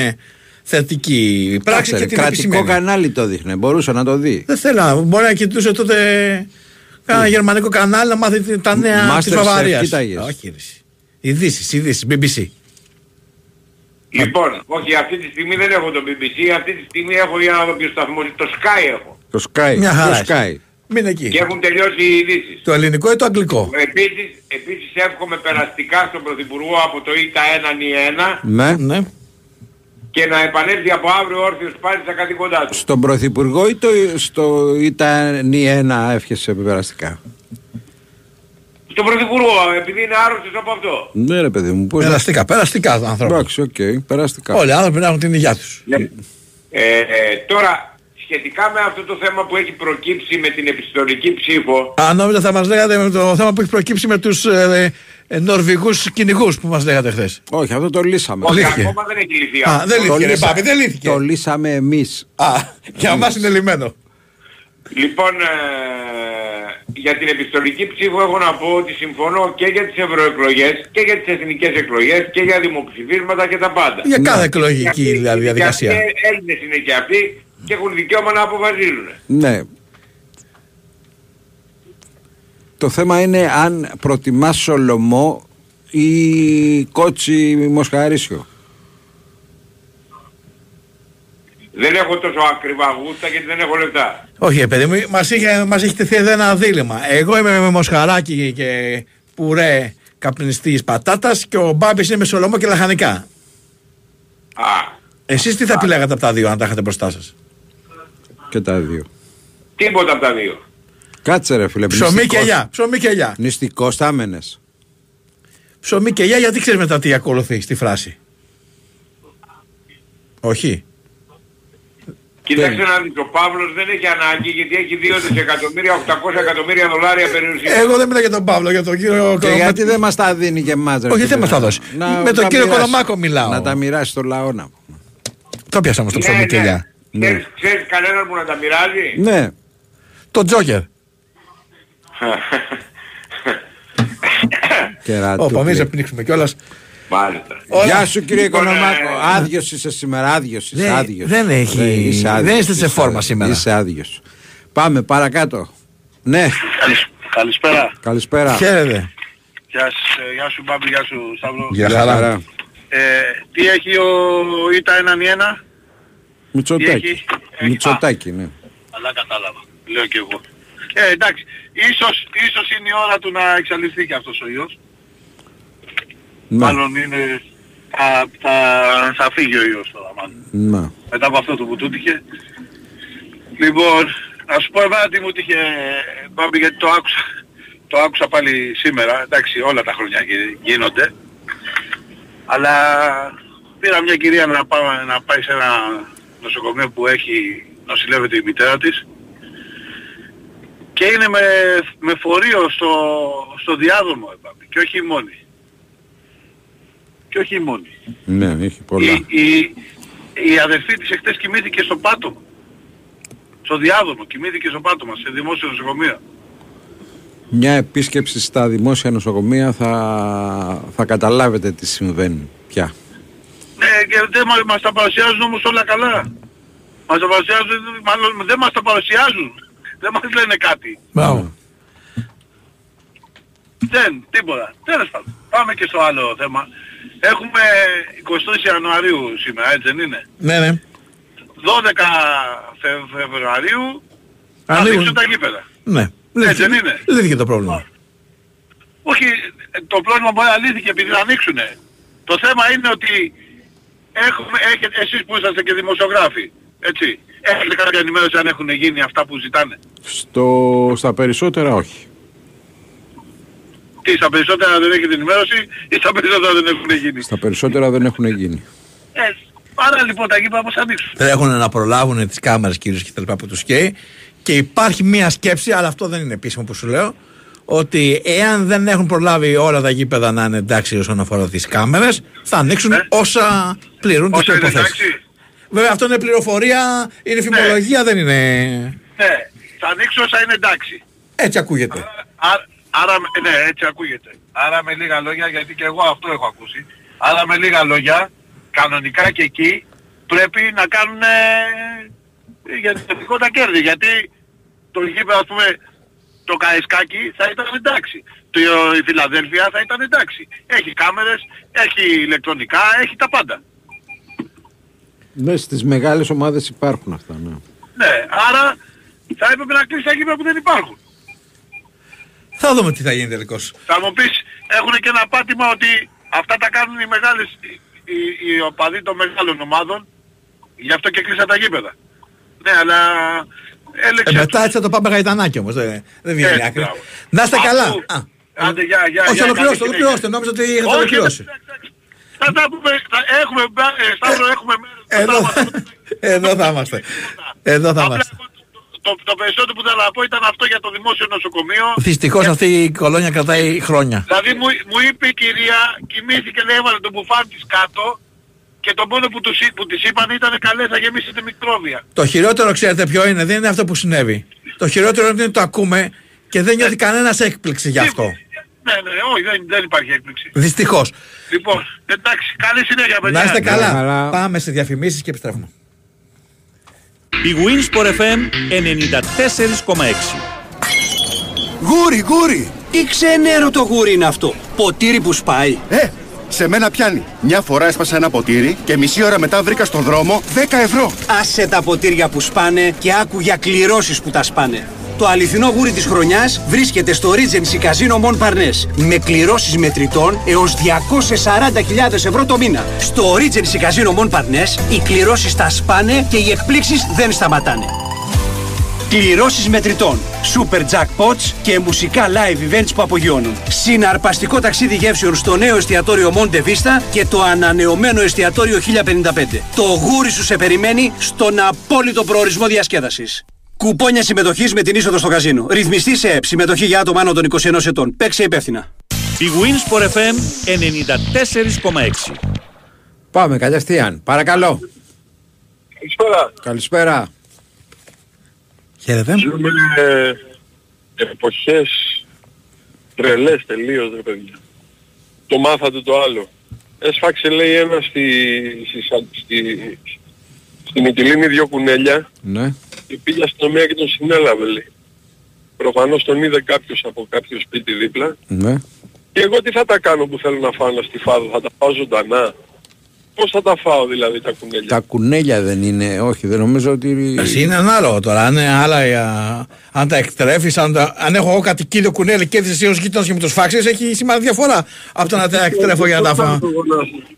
θετική πράξη Κάτσε, και ρε, την κρατικό επισημαίνει. κανάλι το δείχνε, μπορούσε να το δει. Δεν θέλω να. Μπορεί να κοιτούσε τότε κάνα γερμανικό κανάλι να μάθει τι- τα νέα Masterchef τη Βαβαρίας. κοίταγες. Όχι, ρε, εσύ. Ειδήσεις, ειδήσει, BBC. Λοιπόν, όχι αυτή τη στιγμή δεν έχω το BBC, αυτή τη στιγμή έχω για να δω ποιο σταθμό, το Sky έχω. Το Sky. Μια χαρά το έχει. Sky. Μην εκεί. Και έχουν τελειώσει οι ειδήσεις. Το ελληνικό ή το αγγλικό; Επίσης, επίσης εύχομαι περαστικά στον Πρωθυπουργό από το ΙΤΑ 1 νη 1 Ναι. ναι. και να επανέλθει από αύριο όρθιος πάλι στα καθήκοντά του. Στον Πρωθυπουργό ή το, στο ήταν η ένα εύχεσαι περαστικά; Στον Πρωθυπουργό, επειδή είναι άρρωστος από αυτό. Ναι ρε παιδί μου, πώς να- Περαστικά, περαστικά άνθρωποι. Εντάξει, οκ, περαστικά. Όλοι οι άνθρωποι να έχουν την υγεία τους. Ε, ε, τώρα, σχετικά με αυτό το θέμα που έχει προκύψει με την επιστολική ψήφο, Αν νόμιζα θα μας λέγατε με το θέμα που έχει προκύψει με τους ε, ε, Νορβηγούς κυνηγούς που μας λέγατε χθες. Όχι, αυτό το λύσαμε. όχι, λύθηκε. ακόμα δεν έχει λυθεί Α, αυτό. δεν Το λύθηκε, ρε λύσα- Πάπη, δεν λύθηκε. Το λύσαμε εμείς. Α, για μας είναι λυμένο. Λοιπόν, ε, για την επιστολική ψήφο έχω να πω ότι συμφωνώ και για τις ευρωεκλογές και για τις εθνικές εκλογές και για δημοψηφίσματα και τα πάντα. Για κάθε Και εκλογική αυτοί- δηλαδή, διαδικασία. Και αυτοί Έλληνες είναι και αυτοί και έχουν δικαίωμα να αποφασίζουν. Ναι. Το θέμα είναι αν προτιμάς Σολομό ή κότσι Μοσχαρίσιο. Δεν έχω τόσο ακριβά γούστα γιατί δεν έχω λεφτά. Όχι, ρε παιδί μου, μας είχε, μας έχει τεθεί εδώ ένα δίλημα. Εγώ είμαι με μοσχαράκι και πουρέ καπνιστής πατάτας και ο Μπάμπης είναι με σολομό και λαχανικά. Α, Εσείς τι θα επιλέγατε από τα δύο αν τα είχατε μπροστά σας; Και τα δύο. τίποτα από τα δύο. Κάτσε ρε φίλε. Ψωμί νηστικός- και ελιά. Ψωμί και ελιά. Νηστικός θα έμενες. Ψωμί και ελιά, γιατί ξέρεις μετά τι ακολουθεί στη φράση; Όχι. Κοιτάξτε να δεις, ο Παύλος δεν έχει ανάγκη γιατί έχει 2 δισεκατομμύρια, 800 εκατομμύρια δολάρια περιουσία. Εγώ δεν μιλάω για τον Παύλο, για τον κύριο Και Κολομάκο. γιατί δεν μας τα δίνει και εμάς ρε Όχι, φίλε, δεν μας τα να- δώσει. να- Με τον να κύριο μοιράσει- Κολομάκο μιλάω. Να τα μοιράσει στο λαό να πούμε. Το πιάσα όμως το ψωμί και ελιά. Ξέρεις, ξέρεις κανέναν που να τα μοιράζει; Ναι. Το Τζόκερ. <laughs> Κερατού, Ωπα, μην φίλε. σε πνίξουμε κιόλας. Μάλιστα. Γεια σου κύριε Λοιπόν, Οικονομάκο. ε, Άδειος είσαι σήμερα, άδειος είσαι, Δεν- άδειος. δεν έχει- Ναι, είσαι άδειος, δεν είστε σε είσαι φόρμα άδειος, σήμερα. Είσαι άδειος. Πάμε παρακάτω. Ναι, Καλησπέρα. καλησπέρα. Χαίρετε. Γεια, σ- ε, γεια σου Μπάμπη, γεια σου Σταύρο. Γεια χαρά. Ε, τι έχει ο ΙΤΑ 1 ή 1. Τι Μητσοτάκη. έχει; Έχει- Μητσοτάκη, ναι. Αλλά κατάλαβα. Λέω και εγώ. Ε, εντάξει. Ίσως, ίσως είναι η ώρα του να εξαλειφθεί και αυτός ο ιός. Ναι, Μάλλον είναι... Θα, θα, θα φύγει ο ιός τώρα μάλλον. ναι. Μετά από αυτό το που του τύχε. Λοιπόν, να σου πω εμένα τι μου τύχε Μπάμπη γιατί το άκουσα. Το άκουσα πάλι σήμερα. Εντάξει όλα τα χρόνια γι- γίνονται. Αλλά πήρα μια κυρία να, πάω, να πάει σε ένα νοσοκομείο που έχει νοσηλεύεται η μητέρα της και είναι με, με φορείο στο, στο διάδρομο ε, Μπάμπη, και όχι η μόνη. Και όχι η μόνη. Ναι, έχει πολλά. Η, η, η αδερφή της εχθές κοιμήθηκε στο πάτωμα. Στο διάδρομο, κοιμήθηκε στο πάτωμα, σε δημόσιο νοσοκομείο. Μια επίσκεψη στα δημόσια νοσοκομεία θα, θα καταλάβετε τι συμβαίνει πια. Ναι, και δεν μα- μας τα παρουσιάζουν όμως όλα καλά. Μας τα παρουσιάζουν, μάλλον δεν μας τα παρουσιάζουν. Δεν μας λένε κάτι. Μπράβο. Δεν, τίποτα. Τέλος πάντων. Πάμε και στο άλλο θέμα. Έχουμε 20 Ιανουαρίου σήμερα, έτσι δεν είναι; Ναι, ναι. 12 Φε- Φεβρουαρίου θα Ανοίγουν. ανοίξουν τα γήπεδα. Ναι. Έτσι δεν είναι; Λύθηκε το πρόβλημα. Όχι, το πρόβλημα μπορεί να λύθηκε επειδή θα ανοίξουν. Το θέμα είναι ότι έχουμε, έχετε, εσείς που είσαστε και δημοσιογράφοι, έτσι, έχετε κάποια ενημέρωση αν έχουν γίνει αυτά που ζητάνε; Στο, στα περισσότερα όχι. Τι, στα περισσότερα δεν έχετε ενημέρωση ή στα περισσότερα δεν έχουν γίνει; Στα περισσότερα δεν έχουν γίνει. Ε, άρα λοιπόν τα γήπεδα πώς θα ανοίξουν; Τρέχουν να προλάβουν τις κάμερες κυρίω και τα λοιπά που τους καίει. Και υπάρχει μία σκέψη, αλλά αυτό δεν είναι επίσημο που σου λέω, ότι εάν δεν έχουν προλάβει όλα τα γήπεδα να είναι εντάξει όσον αφορά τις κάμερες, θα ανοίξουν όσα πληρούν τις Ναι. Όσα είναι προποθέσει. εντάξει. Βέβαια αυτό είναι πληροφορία, είναι φημολογία, δεν είναι. Ναι, θα ανοίξουν όσα είναι εντάξει. Έτσι ακούγεται. Άρα, άρα, ναι, έτσι ακούγεται. Άρα με λίγα λόγια, γιατί και εγώ αυτό έχω ακούσει. Άρα με λίγα λόγια, κανονικά και εκεί πρέπει να κάνουν ε, για τα κέρδη. Γιατί το γήπεδο, ας πούμε, το Καϊσκάκι θα ήταν εντάξει. Το, η Φιλαδέλφια θα ήταν εντάξει. Έχει κάμερες, έχει ηλεκτρονικά, έχει τα πάντα. Ναι, στις μεγάλες ομάδες υπάρχουν αυτά, ναι. Ναι, άρα θα έπρεπε να κλείσει τα γήπεδα που δεν υπάρχουν. Θα δούμε τι θα γίνει τελικώς. Θα μου πεις, έχουν και ένα πάτημα ότι αυτά τα κάνουν οι μεγάλες, οι, οι, οι οπαδοί των μεγάλων ομάδων, γι' αυτό και κλείσαν τα γήπεδα. Ναι, αλλά Ε, έλεξε. μετά έτσι θα το πάμε γαϊτανάκι όμως. Δεν, δεν βγαίνει Έτσι, άκρη. μπράβο. Να είστε Αφού- καλά. Α, Άντε, γεια, γεια, όχι, γεια, ολοκληρώστε, καλή ολοκληρώστε. συνέχεια. Νόμιζα ότι είχατε Όχι, ολοκληρώσει. Θα τα πούμε, θα έχουμε, ε, Σταύρο, έχουμε μέρες. Εδώ, εδώ θα είμαστε. Εδώ θα είμαστε. Το, το περισσότερο που θέλω να πω ήταν αυτό για το δημόσιο νοσοκομείο. Δυστυχώς αυτή η κολόνια κρατάει χρόνια. Δηλαδή μου, μου είπε η κυρία, κοιμήθηκε, λέει, έβαλε τον μπουφάν της κάτω και το μόνο που, τους, εί- που της είπαν ήταν καλέ θα γεμίσετε μικρόβια. Το χειρότερο, ξέρετε ποιο είναι, δεν είναι αυτό που συνέβη. Το χειρότερο είναι ότι το ακούμε και δεν νιώθει κανένας έκπληξη γι' αυτό. Ναι, ναι, όχι, δεν, δεν υπάρχει έκπληξη. Δυστυχώς. Λοιπόν, εντάξει, καλή συνέχεια παιδιά. Να είστε καλά. καλά. Πάμε σε διαφημίσεις και επιστρέφουμε. Η Winsport FM 94,6 Γούρι, γούρι! Τι ξενέρο το γούρι είναι αυτό. Ποτήρι που σπάει. Ε, σε μένα πιάνει. Μια φορά έσπασα ένα ποτήρι και μισή ώρα μετά βρήκα στον δρόμο 10 ευρώ. Άσε τα ποτήρια που σπάνε και άκου για κληρώσεις που τα σπάνε. Το αληθινό γούρι της χρονιάς βρίσκεται στο Regency Casino Mon Parnes με κληρώσεις μετρητών έως 240.000 ευρώ το μήνα. Στο Regency Casino Mon Parnes οι κληρώσεις τα σπάνε και οι εκπλήξεις δεν σταματάνε. Κληρώσεις μετρητών, super jackpots και μουσικά live events που απογειώνουν. Συναρπαστικό ταξίδι γεύσεων στο νέο εστιατόριο Monte Vista και το ανανεωμένο εστιατόριο 1055. Το γούρι σου σε περιμένει στον απόλυτο προορισμό διασκέδασης. Κουπόνια συμμετοχής με την είσοδο στο καζίνο. Ρυθμιστή σε ΕΠ. Συμμετοχή για άτομα άνω των 21 ετών. Παίξε υπεύθυνα. Η Winsport FM 94,6 Πάμε, Καλιαστιάν. Παρακαλώ. Καλησπέρα. Καλησπέρα. Χαίρετε. Ζούμε ε, εποχές τρελές τελείως ρε παιδιά. Το μάθατε το άλλο. Έσφαξε λέει ένα στη, στη, στη, στη Μυτιλίνη δυο κουνέλια Ναι. και πήγε η αστυνομία και τον συνέλαβε λέει. Προφανώς τον είδε κάποιος από κάποιο σπίτι δίπλα Ναι. και εγώ τι θα τα κάνω που θέλω να φάω ένα στιφάδο, θα τα φάω ζωντανά. Πώς θα τα φάω δηλαδή τα κουνέλια; Τα κουνέλια δεν είναι, όχι, δεν νομίζω ότι. Εσύ είναι ανάλογο τώρα. Αν, είναι άλλα, α, αν τα εκτρέφεις, αν, τα- αν έχω εγώ κατοικίδιο κουνέλι και εσύ ως γείτονας και με του φάξει, έχει σημαίνει διαφορά από το να τα εκτρέφω για να τα φάω.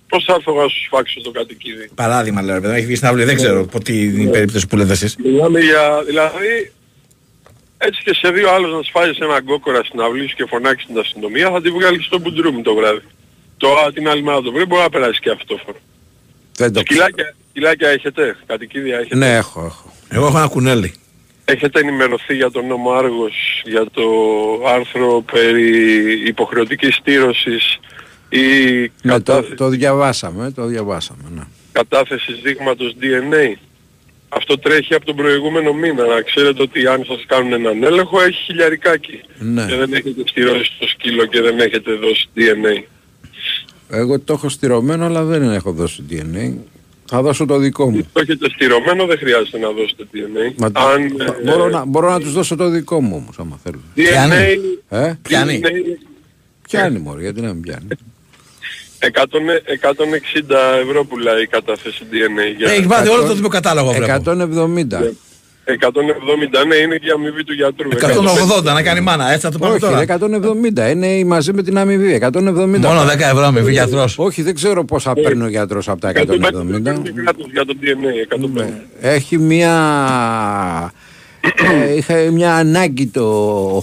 Πώς θα έρθω εγώ να σου σφάξω το κατοικίδι. Παράδειγμα, λέω, ρε παιδί, μου, έχει βγει στην αυλή, δεν ξέρω πω τι είναι η περίπτωση που λέτε εσείς. Μιλάμε για, δηλαδή, έτσι και σε δύο άλλους να σφάζεις ένα γκόκορα στην αυλή σου και φωνάξεις την αστυνομία, θα τη βγάλεις στο μπουντρούμι το βράδυ. Το, την άλλη μέρα το βρει μπορεί να περάσει και αυτό φορο. Δεν το Σκυλάκια, σκυλάκια έχετε, κατοικίδια έχετε; Ναι, έχω, έχω. Εγώ έχω ένα κουνέλι. Έχετε ενημερωθεί για τον νόμο Άργος, για το άρθρο περί υποχρεωτικής στήρωσης ή Ναι, το, το διαβάσαμε, το διαβάσαμε, ναι. κατάθεσης δείγματος DNA. Αυτό τρέχει από τον προηγούμενο μήνα. Να ξέρετε ότι αν σας κάνουν έναν έλεγχο έχει χιλιαρικάκι. Ναι. Και δεν έχετε στηρώσει το σκύλο και δεν έχετε δώσει DNA. Εγώ το έχω στηρωμένο, αλλά δεν έχω δώσει DNA. Θα δώσω το δικό μου. Το έχετε στηρωμένο, δεν χρειάζεται να δώσετε DNA. Μα το- αν, θα- ε, μπορώ, να, μπορώ να τους δώσω το δικό μου όμως, άμα θέλουν. DNA, Ε; DNA, Πιάνει μωρέ, γιατί να μην πιάνει. 100 160 ευρώ πουλάει η κατάθεση DNA για... Έχει βάλει όλο το δημοκατάλογο βλέπω. 170. 170, ναι, είναι και η αμοιβή του γιατρού. 180 να κάνει μάνα, έτσι θα το πάμε τώρα. Όχι, 170. Είναι μαζί με την αμοιβή. 170. Μόνο 10 ευρώ αμοιβή γιατρός. Όχι, δεν ξέρω πόσα παίρνει ο γιατρός από τα 170. Για το DNA, 150. Έχει μία... ε, είχε μια ανάγκη το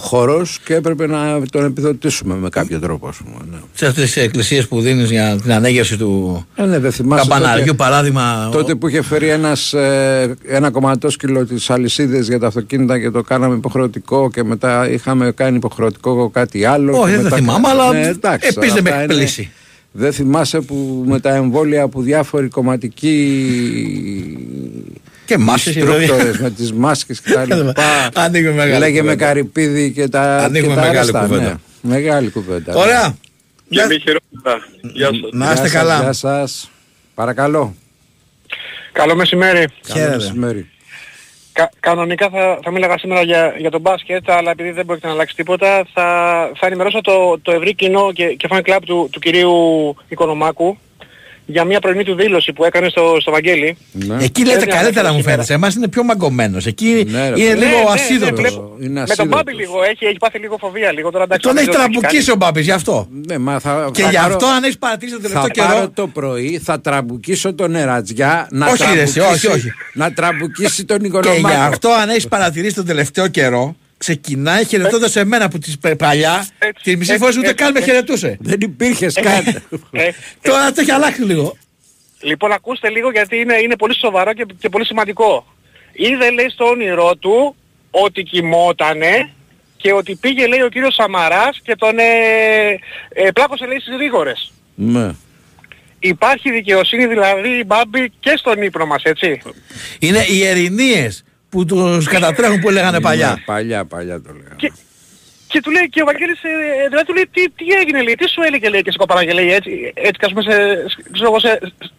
χώρος και έπρεπε να τον επιδοτήσουμε με κάποιο τρόπο ας πούμε. Ναι. Σε αυτές τις εκκλησίες που δίνεις για την ανέγερση του Ε, ναι, δεν θυμάσαι καμπαναριού τότε- παράδειγμα. Τότε που είχε φέρει ένας, ε, ένα κομματόσκυλο τις αλυσίδες για τα αυτοκίνητα και το κάναμε υποχρεωτικό και μετά είχαμε κάνει υποχρεωτικό κάτι άλλο. Όχι, και δεν μετά- θυμάμαι, αλλά εντάξει, επίσης δεν με αυτά έχει είναι- εκπλήσει. Δεν θυμάσαι που με τα εμβόλια που διάφοροι κομματικοί Και μάσκες, instructors δηλαδή. με τις μάσκες και τα λοιπά. Ανοίγουμε μεγάλη Λέγε με κουβέντα. καρυπίδι και τα Ανοίγουμε και τα μεγάλη αρέστα, κουβέντα. ναι. Μεγάλη κουβέντα. Ωραία. Και μη χειρότερα. Γεια σας. Να είστε Γεια σας, καλά. Γεια σας. Παρακαλώ. Καλό μεσημέρι. Καλό μεσημέρι. Κα, κανονικά θα, θα μίλαγα σήμερα για, για τον μπάσκετ, αλλά επειδή δεν πρόκειται να αλλάξει τίποτα, θα, θα ενημερώσω το, το ευρύ κοινό και, και fan club του, του κυρίου Οικονομάκου για μια πρωινή του δήλωση που έκανε στο, στο Βαγγέλη. Εκεί λέτε Έτσι, καλύτερα μου σήμερα. φαίνεται. Σε εμάς είναι πιο μαγκωμένος. Εκεί Ναι, ρε, είναι φίλε. λίγο Ναι, ναι, ασίδωτος. βλέπω. Είναι Με τον ασίδωτος. Μπάμπη λίγο έχει, έχει πάθει λίγο φοβία λίγο τώρα εντάξει. Τον δεν έχει ξέρω τι τραμπουκίσει ο Μπάμπης γι' αυτό. Ναι, μα θα, Και θα γι' πάρω- αυτό αν έχεις παρατηρήσει τον Θα τελευταίο πάρω καιρό. το πρωί, θα τραμπουκίσω τον Νερατζιά να Όχι, ρε, εσύ, τραμπουκίσει, όχι, όχι. να τραμπουκίσει τον Και Οικονομάκο. γι' αυτό αν έχεις παρατηρήσει τον τελευταίο καιρό, ξεκινάει χαιρετώντας σε μένα που τις πε- παλιά, τη μισή φορά ούτε καν με χαιρετούσε. Δεν υπήρχε καν. Ε, Τώρα το έχει αλλάξει λίγο. Λοιπόν, ακούστε λίγο γιατί είναι, είναι πολύ σοβαρό και, και πολύ σημαντικό. Είδε, λέει, στο όνειρό του ότι κοιμότανε και ότι πήγε, λέει, ο κύριος Σαμαράς και τον ε, ε, πλάκωσε, λέει, στις ρίγορες. Ναι. Υπάρχει δικαιοσύνη δηλαδή, Μπάμπη, και στον ύπνο μας, έτσι. Είναι οι ερηνίες που τους κατατρέχουν που λέγανε παλιά. Ναι, παλιά, παλιά το λέγαμε. Και, και του λέει και ο Βαγγέλης, ε, ε, δηλαδή του λέει τι, τι έγινε, λέει, τι σου έλεγε, λέει, και σε κοπαράγε, λέει, έτσι, έτσι, και ας πούμε, σε, ξέρω εγώ, σε,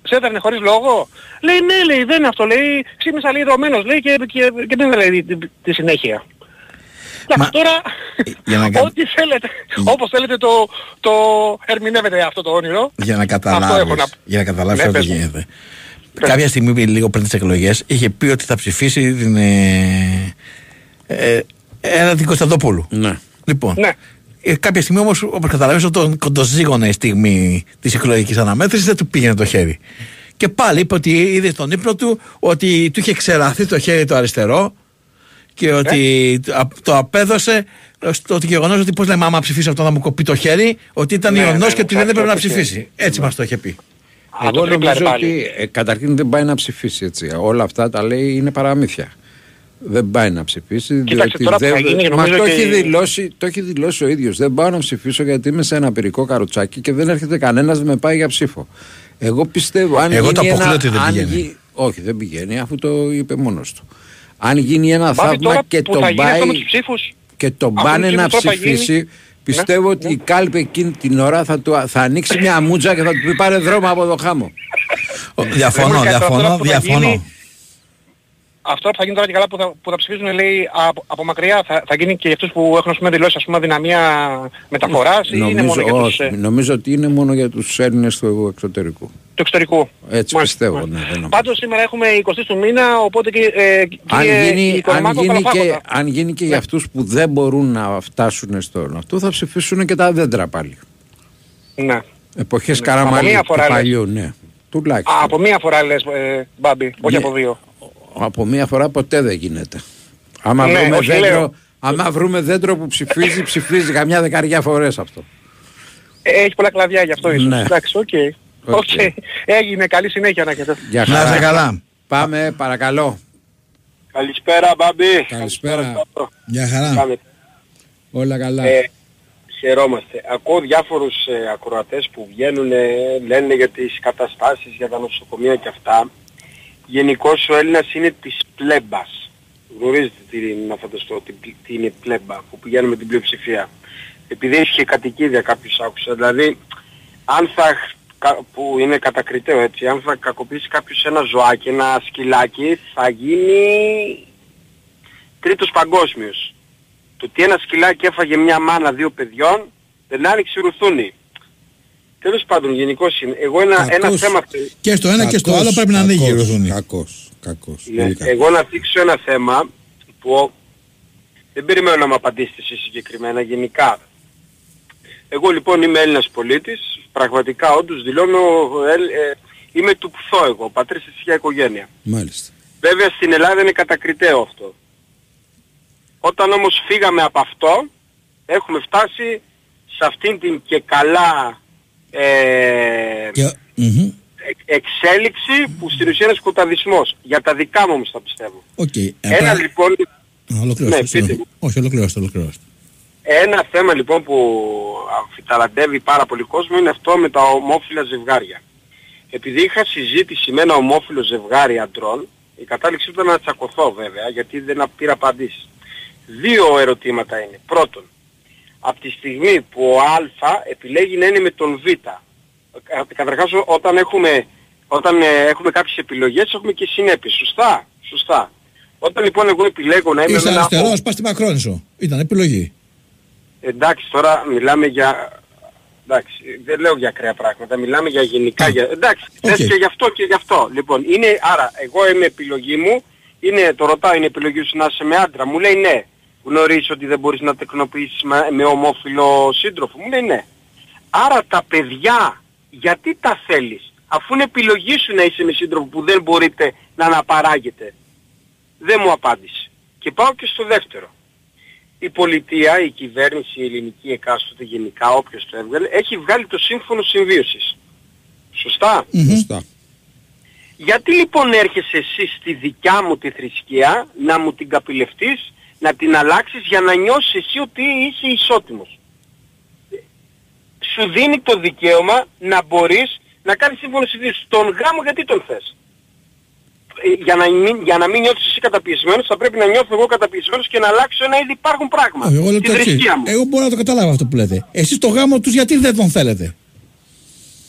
σε έδερνε χωρίς λόγο. Λέει, ναι, λέει, δεν είναι αυτό, λέει, ξύπνησα λίγο δρομένος, λέει, και, και, και δεν λέει τη, τη, τη συνέχεια. Εντάξει, τώρα, Για να, κα- <laughs> ό,τι θέλετε, όπως θέλετε το, το ερμηνεύετε αυτό το όνειρο. για να Αυτό καταλάβεις, έχω να- για να καταλάβεις Ναι, αυτό πες τι μου. Γίνεται. Κάποια στιγμή λίγο πριν τις εκλογές είχε πει ότι θα ψηφίσει την ε, ε, ένα την Κωνσταντοπούλου. Ναι. Λοιπόν, Ναι. ε, κάποια στιγμή όμως όπως καταλαβαίνεις όταν κοντοζήγωνε η στιγμή της εκλογικής αναμέτρησης δεν του πήγαινε το χέρι. Και πάλι είπε ότι είδε στον ύπνο του ότι του είχε ξεραθεί το χέρι το αριστερό και ότι Ναι. α- το απέδωσε στο ότι γεγονός ότι πώς λέμε άμα ψηφίσει αυτό να μου κοπεί το χέρι ότι ήταν Ναι, ιονός ναι, και ότι ναι, δεν έπρεπε να αυτό είχε. ψηφίσει. Έτσι μας το είχε πει. Α, το Εγώ τρίπλαρε νομίζω πάλι. ότι ε, καταρχήν δεν πάει να ψηφίσει έτσι. Όλα αυτά τα λέει είναι παραμύθια. Δεν πάει να ψηφίσει. Κοίταξε, διότι τώρα που δεν- θα γίνει, Μα νομίζω το, και- έχει δηλώσει, το έχει δηλώσει ο ίδιος. Δεν πάω να ψηφίσω γιατί είμαι σε ένα πυρικό καροτσάκι και δεν έρχεται κανένας να με πάει για ψήφο. Εγώ πιστεύω. Αν Εγώ το γίνει αποκλείω ένα- ότι δεν αν πηγαίνει. γι- Όχι, δεν πηγαίνει αφού το είπε μόνος του. Αν γίνει ένα Μπάμπη, θαύμα τώρα και που τον θα γίνει αυτό με τους πάει ψήφους, και τον Αφού πάνε η να ψήφος τώρα θα γίνει- ψηφίσει, πιστεύω ότι η κάλπη εκείνη την ώρα θα, του, θα ανοίξει μια μούτζα και θα του πει πάρε δρόμο από το χάμο. Διαφωνώ, Δεν μπορεί κάτι διαφωνώ, τώρα που θα διαφωνώ. γίνει- Αυτό που θα γίνει τώρα και καλά που θα, που θα ψηφίσουν λέει από, από μακριά θα, θα γίνει και για αυτούς που έχουν ας πούμε δηλώσει ας πούμε δυναμία μεταφοράς ή είναι μόνο για τους όχι, ε, νομίζω ότι είναι μόνο για τους Έλληνες του εξωτερικού. Του εξωτερικού. Έτσι πιστεύω. Ναι, δεν νομίζω. Πάντως σήμερα έχουμε 20 του μήνα οπότε και, ε, αν, κύριε γίνει, αν, Οικονομάκο, γίνει και, καλοφάγωτα. αν γίνει και για αυτούς που δεν μπορούν να φτάσουν στον αυτό θα ψηφίσουν και τα δέντρα πάλι. Ναι. Εποχές Ναι. Καραμαλή Από μία του φορά λες. παλιού, ναι. Τουλάχιστον. Α, από μία φορά λες ε, Μπάμπη, όχι Ναι. από δύο. Από μία φορά ποτέ δεν γίνεται. Άμα, Ναι, βρούμε, όχι, δέντρο, λέω. άμα βρούμε δέντρο που ψηφίζει, ψηφίζει καμιά δεκαριά φορές αυτό. Ε, έχει πολλά κλαδιά γι' αυτό ίσως. Ναι. Εντάξει, ok. Ok. Ok. Έγινε, καλή συνέχεια να έχετε. Για Να χαρά. είστε καλά. Πάμε, παρακαλώ. Καλησπέρα, Μπάμπη. Καλησπέρα. Γεια χαρά. Κάνετε. Όλα καλά. Ε, χαιρόμαστε. Ακούω διάφορους ε, ακροατές που βγαίνουν, ε, λένε για τις καταστάσεις, για τα νοσοκομεία και αυτά. Γενικώς ο Έλληνας είναι της πλέμπας. Γνωρίζετε τι είναι να φανταστώ, τι, τι είναι πλέμπα, που πηγαίνουμε την πλειοψηφία. Επειδή έχει και κατοικίδια κάποιος άκουσα. Δηλαδή, αν θα, κα- που είναι κατακριτέο έτσι, αν θα κακοποιήσει κάποιος ένα ζωάκι, ένα σκυλάκι, θα γίνει τρίτος παγκόσμιος. Το ότι ένα σκυλάκι έφαγε μια μάνα δύο παιδιών στην άνοιξη ρουθούνη. Τέλος πάντων, γενικώς είναι. Εγώ ένα, ένα Κακός. θέμα... Και στο ένα και στο Κακός, άλλο πρέπει να ανοίγει η κακός, Ευρωζώνη. Κακός, κακός. Ναι, πολύ κακός. εγώ να δείξω ένα θέμα που δεν περιμένω να μου απαντήσετε εσείς συγκεκριμένα, γενικά. Εγώ λοιπόν είμαι Έλληνας πολίτης, πραγματικά όντως δηλώνω, ε, ε, είμαι του πουθό εγώ, πατρίς θρησκεία οικογένεια. Μάλιστα. Βέβαια στην Ελλάδα είναι κατακριτέο αυτό. Όταν όμως φύγαμε από αυτό, έχουμε φτάσει σε αυτήν την και καλά ε, Μμμ. εξ- εξέλιξη που στην ουσία είναι σκοταδισμός. Για τα δικά μου όμως τα πιστεύω. Οκ. Ένα Απλά- λοιπόν, Α, Ολοκληρώστε. Ναι, πείτε συγγνώμη. Όχι, ολοκληρώστε, ολοκληρώστε. Ένα θέμα λοιπόν που αμφιταλαντεύει πάρα πολύ κόσμο είναι αυτό με τα ομόφυλα ζευγάρια. Επειδή είχα συζήτηση με ένα ομόφυλο ζευγάρι αντρών, η κατάληξή ήταν να τσακωθώ βέβαια, γιατί δεν πήρα απαντήσεις. Δύο ερωτήματα είναι. Πρώτον, από τη στιγμή που ο Α επιλέγει να είναι με τον Β. Κα- Καταρχάς ό- όταν έχουμε, όταν ε, έχουμε κάποιες επιλογές έχουμε και συνέπειες. Σωστά, σωστά. Όταν λοιπόν εγώ επιλέγω να είμαι Είσαι με ένα αριστερός, πας στη Μακρόνισο. Ήταν επιλογή. Εντάξει, τώρα μιλάμε για... Εντάξει, δεν λέω για ακραία πράγματα, μιλάμε για γενικά... Για... Εντάξει, θες και γι' αυτό και γι' αυτό. Λοιπόν, είναι, άρα, εγώ είμαι επιλογή μου, είναι, το ρωτάω, είναι επιλογή σου να είσαι με άντρα. Μου λέει ναι. Γνωρίζεις ότι δεν μπορείς να τεκνοποιήσεις με, με ομόφυλο σύντροφο. Μου λέει ναι. Άρα τα παιδιά, γιατί τα θέλεις. Αφού είναι επιλογή σου να είσαι με σύντροφο που δεν μπορείτε να αναπαράγετε; Δεν μου απάντησε. Και πάω και στο δεύτερο η πολιτεία, η κυβέρνηση, η ελληνική εκάστοτε γενικά, όποιος το έβγαλε, έχει βγάλει το σύμφωνο συμβίωσης. Σωστά; Σωστά. Γιατί λοιπόν έρχεσαι εσύ στη δικιά μου τη θρησκεία να μου την καπηλευτείς, να την αλλάξεις για να νιώσεις εσύ ότι είσαι ισότιμος; Σου δίνει το δικαίωμα να μπορείς να κάνεις σύμφωνο συμβίωσης. Τον γάμο γιατί τον θες; Ε, Για να, μην, για να μην νιώθεις εσύ καταπιεσμένος θα πρέπει να νιώθω εγώ καταπιεσμένος και να αλλάξω ένα ήδη υπάρχουν πράγμα. Εγώ λέω Στη το εξής. θρησκεία μου. Εγώ μπορώ να το καταλάβω αυτό που λέτε. Εσείς το γάμο τους γιατί δεν τον θέλετε;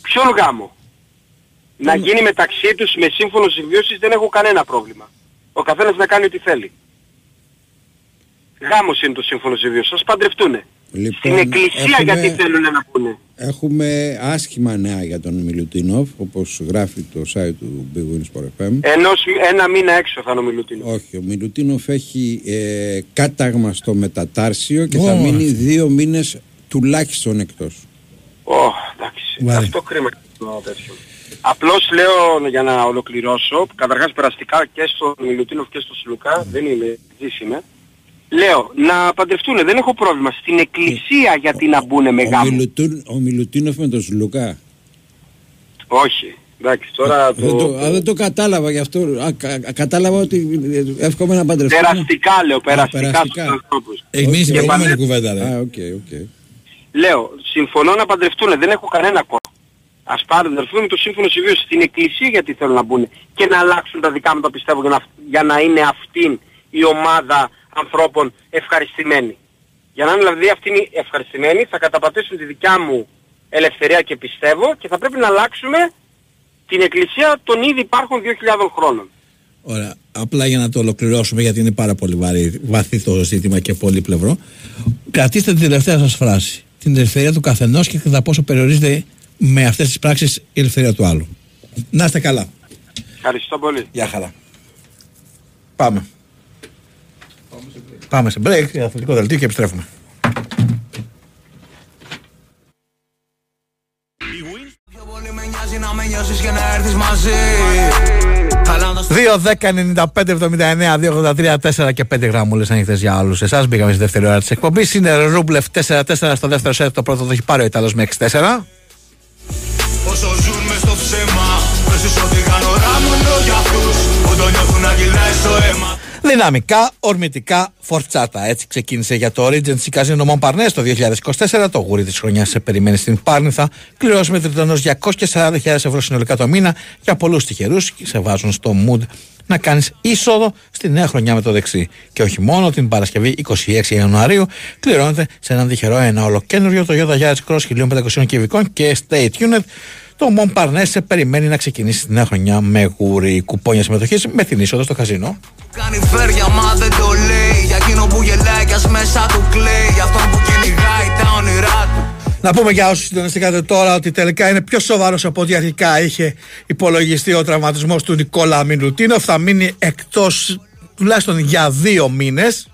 Ποιον γάμο; Να γίνει μεταξύ τους με σύμφωνο συμβίωσης δεν έχω κανένα πρόβλημα. Ο καθένας να κάνει ό,τι θέλει. Γάμος είναι το σύμφωνο συμβίωσης. Ας παντρευτούνε. Λοιπόν, Στην εκκλησία έχουμε- γιατί θέλουν να πούνε; Έχουμε άσχημα νέα για τον Μιλουτίνοφ, όπως γράφει το site του Big Wins for FM. Ενός, ένα μήνα έξω θα είναι ο Μιλουτίνος. Όχι, ο Μιλουτίνοφ έχει ε, κάταγμα στο μετατάρσιο και θα Ω. μείνει δύο μήνες τουλάχιστον εκτός. Ω, εντάξει. Βάρη. Αυτό κρίμα και το τέτοιο. Απλώς λέω για να ολοκληρώσω, καταρχάς περαστικά και στο Μιλουτίνοφ και στο Σλουκά, δεν είμαι, ζής είμαι. Λέω, να παντρευτούνε, δεν έχω πρόβλημα. Στην εκκλησία γιατί να μπουνε με Ο, γάμο. Μιλουτούν- ο Μιλουτίνοφ με τον Σλουκά. Όχι. Εντάξει, τώρα Δεν το... το, α, δεν το κατάλαβα γι' αυτό. Α, κα- κατάλαβα ότι ε, εύχομαι να παντρευτούν. Περαστικά λέω, περαστικά, περαστικά. στους ανθρώπους. Έχει μείνει στην Και προηγούμενη παντρε- κουβέντα, ρε. Α, ok, ok. Λέω, συμφωνώ να παντρευτούν, δεν έχω κανένα κόμμα. Ας παντρευτούν με το σύμφωνο συμβίωσης στην εκκλησία γιατί θέλουν να μπουν και να αλλάξουν τα δικά μου τα πιστεύω για να, για να είναι αυτήν η ομάδα ανθρώπων ευχαριστημένη. Για να είναι δηλαδή αυτήν οι ευχαριστημένοι θα καταπατήσουν τη δικιά μου ελευθερία και πιστεύω και θα πρέπει να αλλάξουμε την εκκλησία των ήδη υπάρχουν 2.000 χρόνων. Ωραία. Απλά για να το ολοκληρώσουμε, γιατί είναι πάρα πολύ βαρύ, βαθύ το ζήτημα και πολύ πλευρό. Κρατήστε την τελευταία σας φράση. Την ελευθερία του καθενός και κατά πόσο περιορίζεται με αυτές τις πράξεις η ελευθερία του άλλου. Να είστε καλά. Ευχαριστώ πολύ. Γεια χαρά. Πάμε. Πάμε σε break, για αθλητικό δελτίο και επιστρέφουμε. Μοιάζει να με νιώσεις και να έρθεις μαζί 2, 10, 95, 79, 283, 4 και 5 γραμμούλες ανοιχτές για όλους εσάς. Μπήκαμε στη δεύτερη ώρα της εκπομπής. Είναι Ρούμπλεφ 4-4 στο δεύτερο σετ. Το πρώτο το έχει πάρει ο Ιταλός με 6-4. Όσο ζουν μες στο ψέμα Πες ότι κάνω ράμονο για αυτούς Που το νιώθουν να κυλάει στο αίμα Δυναμικά, ορμητικά, φορτσάτα. Έτσι ξεκίνησε για το Regency Casino Montparnasse το 2024. Το γούρι της χρονιάς σε περιμένει στην Πάρνηθα. Κληρώσεις με τριτονό 240.000 ευρώ συνολικά το μήνα. Για πολλούς τυχερούς σε βάζουν στο mood να κάνεις είσοδο στη νέα χρονιά με το δεξί. Και όχι μόνο την Παρασκευή 26 Ιανουαρίου, κληρώνεται σε έναν τυχερό ένα ολοκένουργιο Toyota Yaris Cross 1500 κυβικών και State Unit. Το Montparnasse σε περιμένει να ξεκινήσει τη νέα χρονιά με γούρι κουπόνια συμμετοχής με την είσοδο στο καζίνο. Κάνει φέρια μα δεν το λέει Για εκείνο που γελάει κι ας μέσα του κλαίει Για αυτόν που κυνηγάει τα όνειρά του Να πούμε για όσους συντονιστήκατε τώρα ότι τελικά είναι πιο σοβαρός από ό,τι αρχικά είχε υπολογιστεί ο τραυματισμός του Νικόλα Μινουτίνοφ. Θα μείνει εκτός τουλάχιστον για δύο μήνες.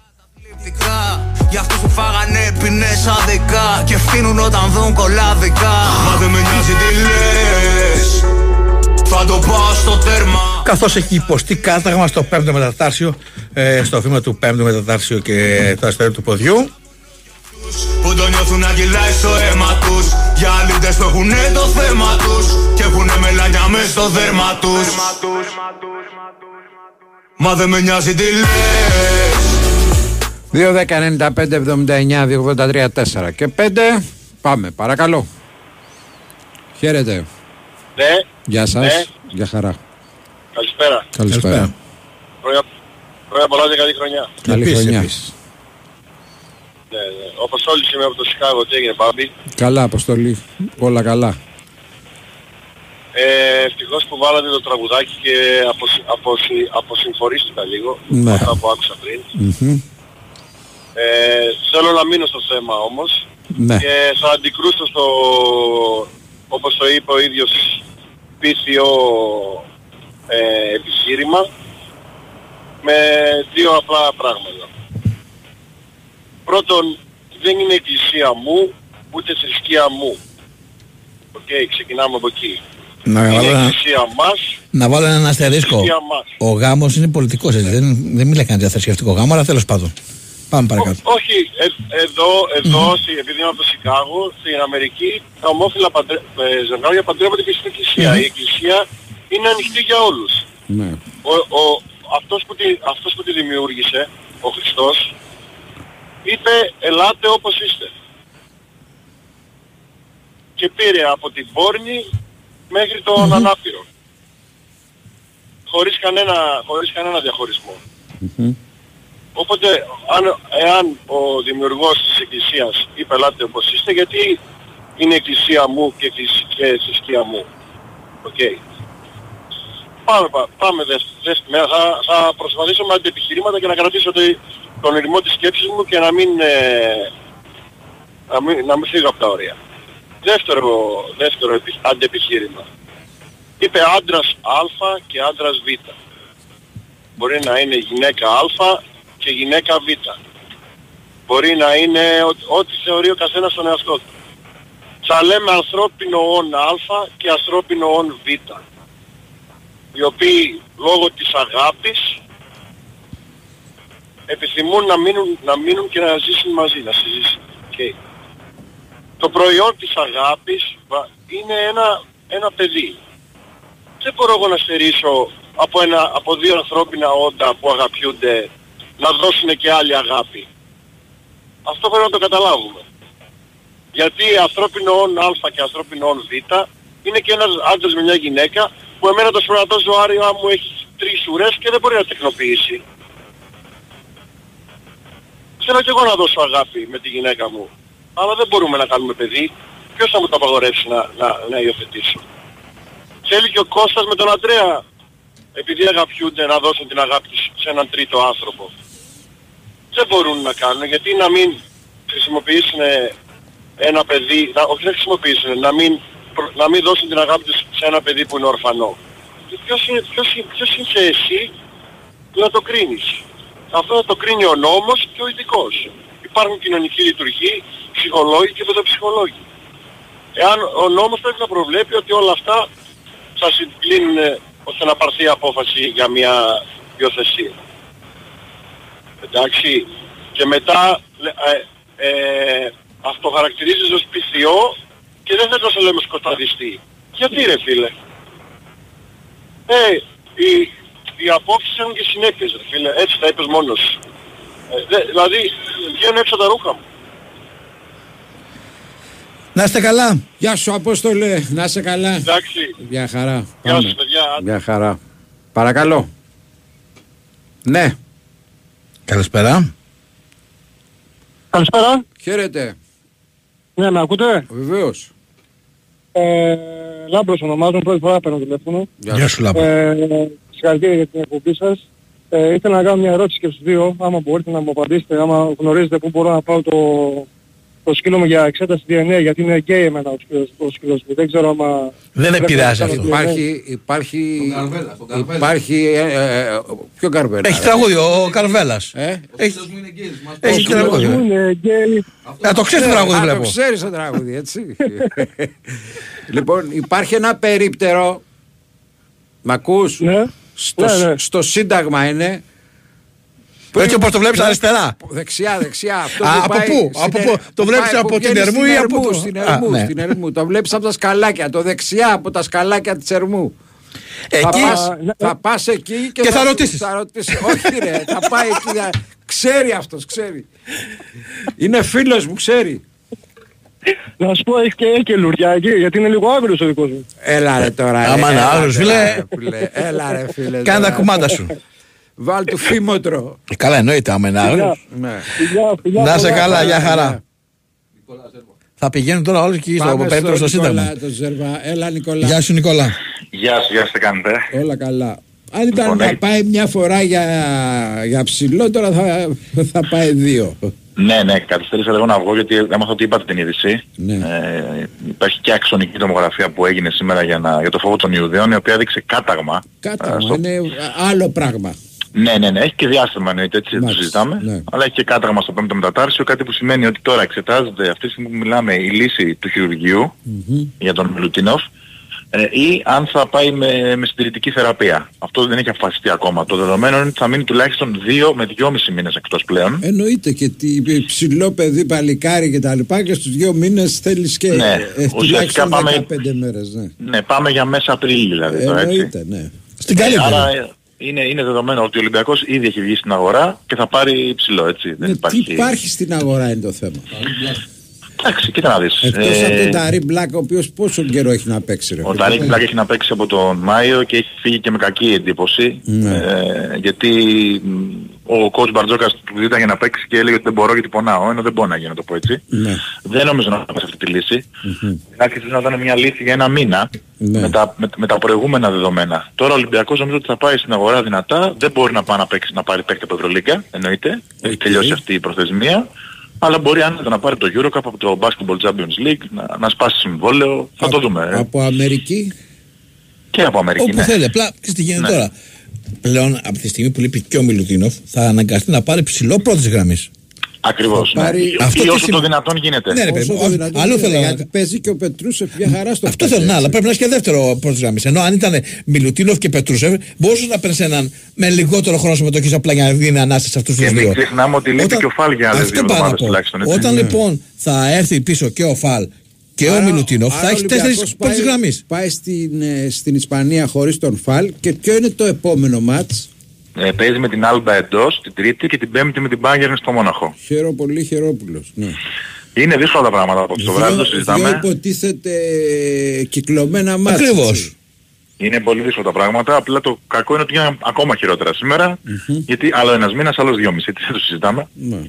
Για αυτούς που φάγανε ποινές αδικά Και φτύνουν όταν δουν κολλάδικα Μα δεν με νοιάζει τι λες. Θα το πάω στο τέρμα. Καθώς έχει υποστεί κάταγμα στο πέμπτο μετατάρσιο, ε, στο βήμα του πέμπτου μετατάρσιο και το αστέρι του ποδιού. Που το νιώθουν να κυλάει στο αίμα τους. Για αλήτες που έχουνε το θέμα τους. Και έχουνε μελάνια μες στο δέρμα τους. Μα δεν με νοιάζει τι λες 2, 10, 95, 79, 283, 4 και 5. Πάμε, παρακαλώ. Χαίρετε. Ναι, Γεια σας. Ναι. Γεια χαρά. καλησπέρα. Καλησπέρα. Χρόνια, χρόνια πολλά και καλή χρονιά. Καλή Επίσης, χρονιά. επίσης. Ναι, ναι. Όπως όλοι είμαι από το Σικάγο, τι έγινε Μπάμπη; Καλά, Αποστολή. Όλα καλά. Ε, ευτυχώς που βάλατε το τραγουδάκι και αποσυ, αποσυ, αποσυμφορίστηκα λίγο. Ναι. Αυτά που άκουσα πριν. Μμμ. Ε, θέλω να μείνω στο θέμα όμως. Ναι. Και θα αντικρούσω στο, όπως το είπε ο ίδιος, πίθιο ε, επιχείρημα με δύο απλά πράγματα. Πρώτον, δεν είναι εκκλησία μου, ούτε θρησκεία μου. Οκ, ξεκινάμε από εκεί. Να είναι βάλω, ένα, εκκλησία μας, να βάλω έναν αστερίσκο. θρησκεία μας. Ο γάμος είναι πολιτικός, έτσι. Δεν, δεν μιλάει κανένα για θρησκευτικό γάμο, αλλά τέλος πάντων. Πάμε παρακάτω. Όχι, ε, εδώ, εδώ στη- επειδή είμαι από το Σικάγο, στην Αμερική, τα ομόφυλα παντρε, ε, ζευγάρια παντρεύονται και στην εκκλησία. Η εκκλησία είναι ανοιχτή για όλους. Ναι. Ο, ο, αυτός, που τη, αυτός που τη δημιούργησε, ο Χριστός, είπε ελάτε όπως είστε. Και πήρε από την πόρνη μέχρι τον ανάπηρο. Χωρίς κανένα, χωρίς κανένα διαχωρισμό. Οπότε, αν, εάν ο δημιουργός της Εκκλησίας είπε ελάτε όπως είστε, γιατί είναι Εκκλησία μου και, εκκλησ- και θρησκεία μου. Οκ. Πάμε, πα- πάμε δες, δες, με, θα, θα προσπαθήσω με αντιεπιχειρήματα και να κρατήσω το, τον ρυθμό της σκέψης μου και να μην, ε, να μην, να μην φύγω από τα όρια. Δεύτερο, δεύτερο επι- αντιεπιχείρημα. Είπε άντρας Α και άντρας Β. Μπορεί να είναι γυναίκα Α και γυναίκα Β. Μπορεί να είναι ό- ό,τι θεωρεί ο καθένας τον εαυτό του. Θα λέμε ανθρώπινο όν Α και ανθρώπινο όν Β. Οι οποίοι λόγω της αγάπης επιθυμούν να μείνουν, να μείνουν και να ζήσουν μαζί, να συζήσουν. Okay. Το προϊόν της αγάπης βα- είναι ένα, ένα παιδί. Δεν μπορώ εγώ να στερήσω από, ένα, από δύο ανθρώπινα όντα που αγαπιούνται να δώσουν και άλλη αγάπη. Αυτό πρέπει να το καταλάβουμε. Γιατί ανθρώπινο όν Α και ανθρώπινο όν Β είναι και ένας άντρας με μια γυναίκα που εμένα το σπονατό ζωάριο μου έχει τρεις ουρές και δεν μπορεί να τεκνοποιήσει. Θέλω και εγώ να δώσω αγάπη με τη γυναίκα μου. Αλλά δεν μπορούμε να κάνουμε παιδί. Ποιος θα μου το απαγορεύσει να, να, να υιοθετήσω; Θέλει και ο Κώστας με τον Αντρέα επειδή αγαπιούνται να δώσουν την αγάπη τους σε έναν τρίτο άνθρωπο. Δεν μπορούν να κάνουν γιατί να μην χρησιμοποιήσουν ένα παιδί, να, όχι να χρησιμοποιήσουν, να μην, προ- να μην δώσουν την αγάπη τους σε ένα παιδί που είναι ορφανό. Και ποιος είναι, ποιος, είναι- ποιος είσαι εσύ που να το κρίνεις; Αυτό θα το κρίνει ο νόμος και ο ειδικός. Υπάρχουν κοινωνικοί λειτουργοί, ψυχολόγοι και παιδοψυχολόγοι. Εάν ο νόμος πρέπει να προβλέπει ότι όλα αυτά θα συγκλίνουν ε, ώστε να πάρθει απόφαση για μια υιοθεσία. Εντάξει. Και μετά λέ- ε, ε, αυτοχαρακτηρίζεις ως πυθιό και δεν θα το σε λέμε σκοταδιστή. Γιατί ρε φίλε; Ε, οι, οι απόψεις έχουν και συνέπειες ρε φίλε. Έτσι τα είπες μόνος. σου. Ε, δε- δηλαδή βγαίνουν έξω τα ρούχα μου. Να είστε καλά. Γεια σου, Απόστολε. Να είσαι καλά. Εντάξει. Γεια χαρά. Γεια Πάμε. σου παιδιά. Γεια χαρά. Παρακαλώ. Ναι. Καλησπέρα. Καλησπέρα. Χαίρετε. Ναι, με ακούτε; Βεβαίως. Ε, Λάμπρος ονομάζομαι, πρώτη φορά παίρνω τηλέφωνο. Γεια σου, Λάμπρο. Ε, συγχαρητήρια για την εκπομπή σας. Ε, ήθελα να κάνω μια ερώτηση και στους δύο, άμα μπορείτε να μου απαντήσετε, άμα γνωρίζετε πού μπορώ να πάω το, το σκύλο μου για εξέταση DNA γιατί είναι γκέι εμένα ο σκύλος, ο σκύλος μου. Δεν ξέρω άμα... Δεν πρέπει επηρεάζει να κάνω αυτό. DNA. Υπάρχει, υπάρχει, υπάρχει, ε, ε, ε, ποιο Καρβέλα. Έχει ρε. τραγούδι ο Καρβέλας. Ε; Έχει, Ο έχει σκύλος τραγούδι. μου είναι γκέι. Α, το ξέρεις το τραγούδι Α, το βλέπω. ξέρεις το τραγούδι, έτσι. <laughs> λοιπόν, υπάρχει ένα περίπτερο, μ' ακούς, στο, Ναι, ναι. στο Σύνταγμα είναι, Έτσι όπως το βλέπεις Ναι. αριστερά. Δεξιά, δεξιά. Αυτό Α, που από πάει πού; στην Από Ε- πού; Το που βλέπεις πάει- από που την βγαίνει Ερμού στην ή από το- Στην Α, Ερμού, ναι. στην Ερμού. Το βλέπεις από τα σκαλάκια, το δεξιά από τα σκαλάκια της Ερμού. Θα Εκεί- πας, Α, ναι. θα πας εκεί και, Και θα ρωτήσεις. Θα ρωτήσεις. Όχι ρε, θα πάει εκεί. θα- Ξέρει αυτός, ξέρει. Είναι φίλος μου, ξέρει. Να σου πω έχει και, έχει και λουριά εκεί γιατί είναι λίγο άγριος ο δικός μου. Έλα ρε τώρα. ρε, Άμα είναι έλα, άλλος, ρε, φίλε. φίλε. Έλα ρε φίλε. Κάνε τα τώρα. κουμάντα σου. Βάλ του φήμοτρο. Ε, Καλά εννοείται άμα είναι άλλος. Ναι. Φιλιά, φιλιά, Να σε πολλά. καλά, για ναι. χαρά. Θα πηγαίνουν τώρα όλοι εκεί στο Πάμε περίπτερο στο Νικόλα, Σύνταγμα. το Ζερβά. Έλα Νικόλα. Γεια σου Νικόλα. Γεια σου, γεια σου, τι κάνετε; Όλα καλά. Αν ήταν Λοιπόν, να ε- πάει μια φορά για, για ψηλό, τώρα θα, θα πάει δύο. Ναι, ναι, καθυστέρησα λίγο να βγω γιατί έμαθα ότι είπατε την είδηση. Ναι. Ε, υπάρχει και αξονική τομογραφία που έγινε σήμερα για, να, για το φόβο των Ιουδαίων η οποία έδειξε κάταγμα. ε, Κάταγμα, στο- είναι άλλο πράγμα. Ναι, ναι, ναι, έχει και διάστημα εννοείται, έτσι δεν το Μάλιστα, συζητάμε. ναι. Αλλά έχει και κάταγμα στο πέμπτο μετατάρσιο, κάτι που σημαίνει ότι τώρα εξετάζεται αυτή τη στιγμή που μιλάμε η λύση του χειρουργείου για τον Μιλουτίνοφ ε, ή αν θα πάει με, με συντηρητική θεραπεία. Αυτό δεν έχει αποφασιστεί ακόμα. Το δεδομένο είναι ότι θα μείνει τουλάχιστον 2 με 2,5 μήνες εκτός πλέον. Εννοείται και τι ψηλό παιδί, παλικάρι και τα λοιπά και στους δύο μήνες θέλεις και Ναι, ε, ουσιαστικά τουλάχιστον πάμε- 15 μέρες. Ναι. Ναι, πάμε για μέσα Απρίλη δηλαδή τώρα έτσι. Εννοείται, ναι. Στην Ε, καλύτερη. άρα ε, είναι, είναι δεδομένο ότι ο Ολυμπιακός ήδη έχει βγει στην αγορά και θα πάρει ψηλό έτσι. Δεν Ναι, υπάρχει... Τι υπάρχει στην αγορά είναι το θέμα. Εντάξει, κοίτα να δεις. Εκτός Ε, από τον Ταρί Μπλακ, ο οποίος πόσο καιρό έχει να παίξει. Ρε, Ο φίλε. Ταρίκ Μπλακ έχει να παίξει από τον Μάιο και έχει φύγει και με κακή εντύπωση. Ναι. Ε, γιατί μ, ο coach Μπαρτζόκας του ζήταγε να παίξει και έλεγε ότι δεν μπορώ γιατί πονάω, ενώ δεν πόναγε να το πω έτσι. Ναι. Δεν νομίζω να πάμε σε αυτή τη λύση. Άρχισε να ήταν μια λύση για ένα μήνα Ναι. με, τα, με, με τα προηγούμενα δεδομένα. Τώρα ο Ολυμπιακός νομίζω ότι θα πάει στην αγορά δυνατά, δεν μπορεί να πάει να, παίξει, να πάρει παίκτη από Ευρωλίγκα, εννοείται. Έχει τελειώσει αυτή η προθεσμία. Αλλά μπορεί άνετα να πάρει το Eurocup από το Basketball Champions League, να, να σπάσει συμβόλαιο. Θα το δούμε. ε. Από Αμερική; Και από Αμερική, Όπου ναι. θέλει. Απλά ξέρεις τι γίνεται Ναι. τώρα. Πλέον από τη στιγμή που λείπει και ο Μιλουτίνοφ θα αναγκαστεί να πάρει ψηλό πρώτης γραμμής. Ακριβώς. Ναι. πάρει- Ή- Αυτό Ή τι όσο σημαίνει. το δυνατόν γίνεται. Ναι, ρε παιδί μου, Όσο το όχι, δυνατόν αλλού γίνεται, θέλω να- Γιατί παίζει και ο Πετρούσεφ μια χαρά στο Αυτό πέντε, θέλω να, αλλά έτσι. πρέπει να έχει και δεύτερο πρώτη γραμμή. Ενώ αν ήταν Μιλουτίνοφ και Πετρούσεφ, μπορούσες να παίρνεις έναν με λιγότερο χρόνο συμμετοχή απλά για να δίνει ανάσταση σε αυτούς τους Και μην δύο. ξεχνάμε ότι λείπει Όταν- και ο Φάλ για άλλες Αυτό δύο πάω να εβδομάδες πω. τουλάχιστον. έτσι. Όταν Ναι. λοιπόν θα έρθει πίσω και ο Φαλ και ο Άρα- Μιλουτίνοφ, άρα θα ο έχει τέσσερις Ολυμπιακός πρώτης πάει- γραμμής. Πάει στην, ε, στην Ισπανία χωρίς τον Φαλ και ποιο είναι το επόμενο μάτς; Ε, παίζει με την Άλμπα εντός, την Τρίτη και την Πέμπτη με την Bayern στο Μόναχο. Χαίρο πολύ Χερόπουλος. Ναι. Είναι δύσκολα τα πράγματα από το βράδυ, το Δύο συζητάμε. υποτίθεται ε, κυκλωμένα μάτς. Ακριβώς. έτσι. Είναι πολύ δύσκολα τα πράγματα. Απλά το κακό είναι ότι είναι ακόμα χειρότερα σήμερα. Γιατί άλλο ένας μήνας, άλλος δυόμιση. Έτσι δεν το συζητάμε. Ναι.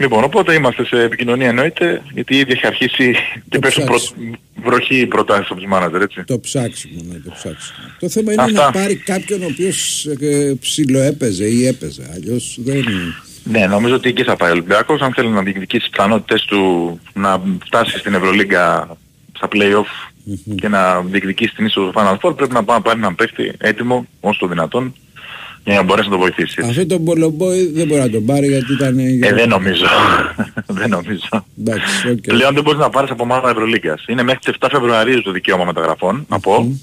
Λοιπόν, οπότε είμαστε σε επικοινωνία εννοείται, γιατί ήδη έχει αρχίσει και πέφτουν προ... ψάξιμο. βροχή προτάσεις από τους μάνατζερ, έτσι. Το ψάξιμο, ναι, το ψάξιμο. Το θέμα είναι Αυτά. να πάρει κάποιον ο οποίος ε, ψιλοέπαιζε ή έπαιζε. Αλλιώς δεν... Ναι, νομίζω ότι εκεί θα πάει ο Ολυμπιακός. Αν θέλει να διεκδικήσει τις πιθανότητες του να φτάσει στην Ευρωλίγκα στα play-off και να διεκδικήσει την είσοδο στο Final Four, πρέπει να πάει να πάρει έναν παίχτη έτοιμο όσο το δυνατόν για να μπορέσει να τον βοηθήσεις. έτσι. Αυτό τον Πολομπόη δεν μπορεί να τον πάρει γιατί ήταν... Ε, δεν νομίζω. <laughs> δεν νομίζω. Εντάξει, οκ. Πλέον δεν μπορείς να πάρεις από ομάδα Ευρωλίγκας. Είναι μέχρι τις 7 Φεβρουαρίου το δικαίωμα μεταγραφών, να πω.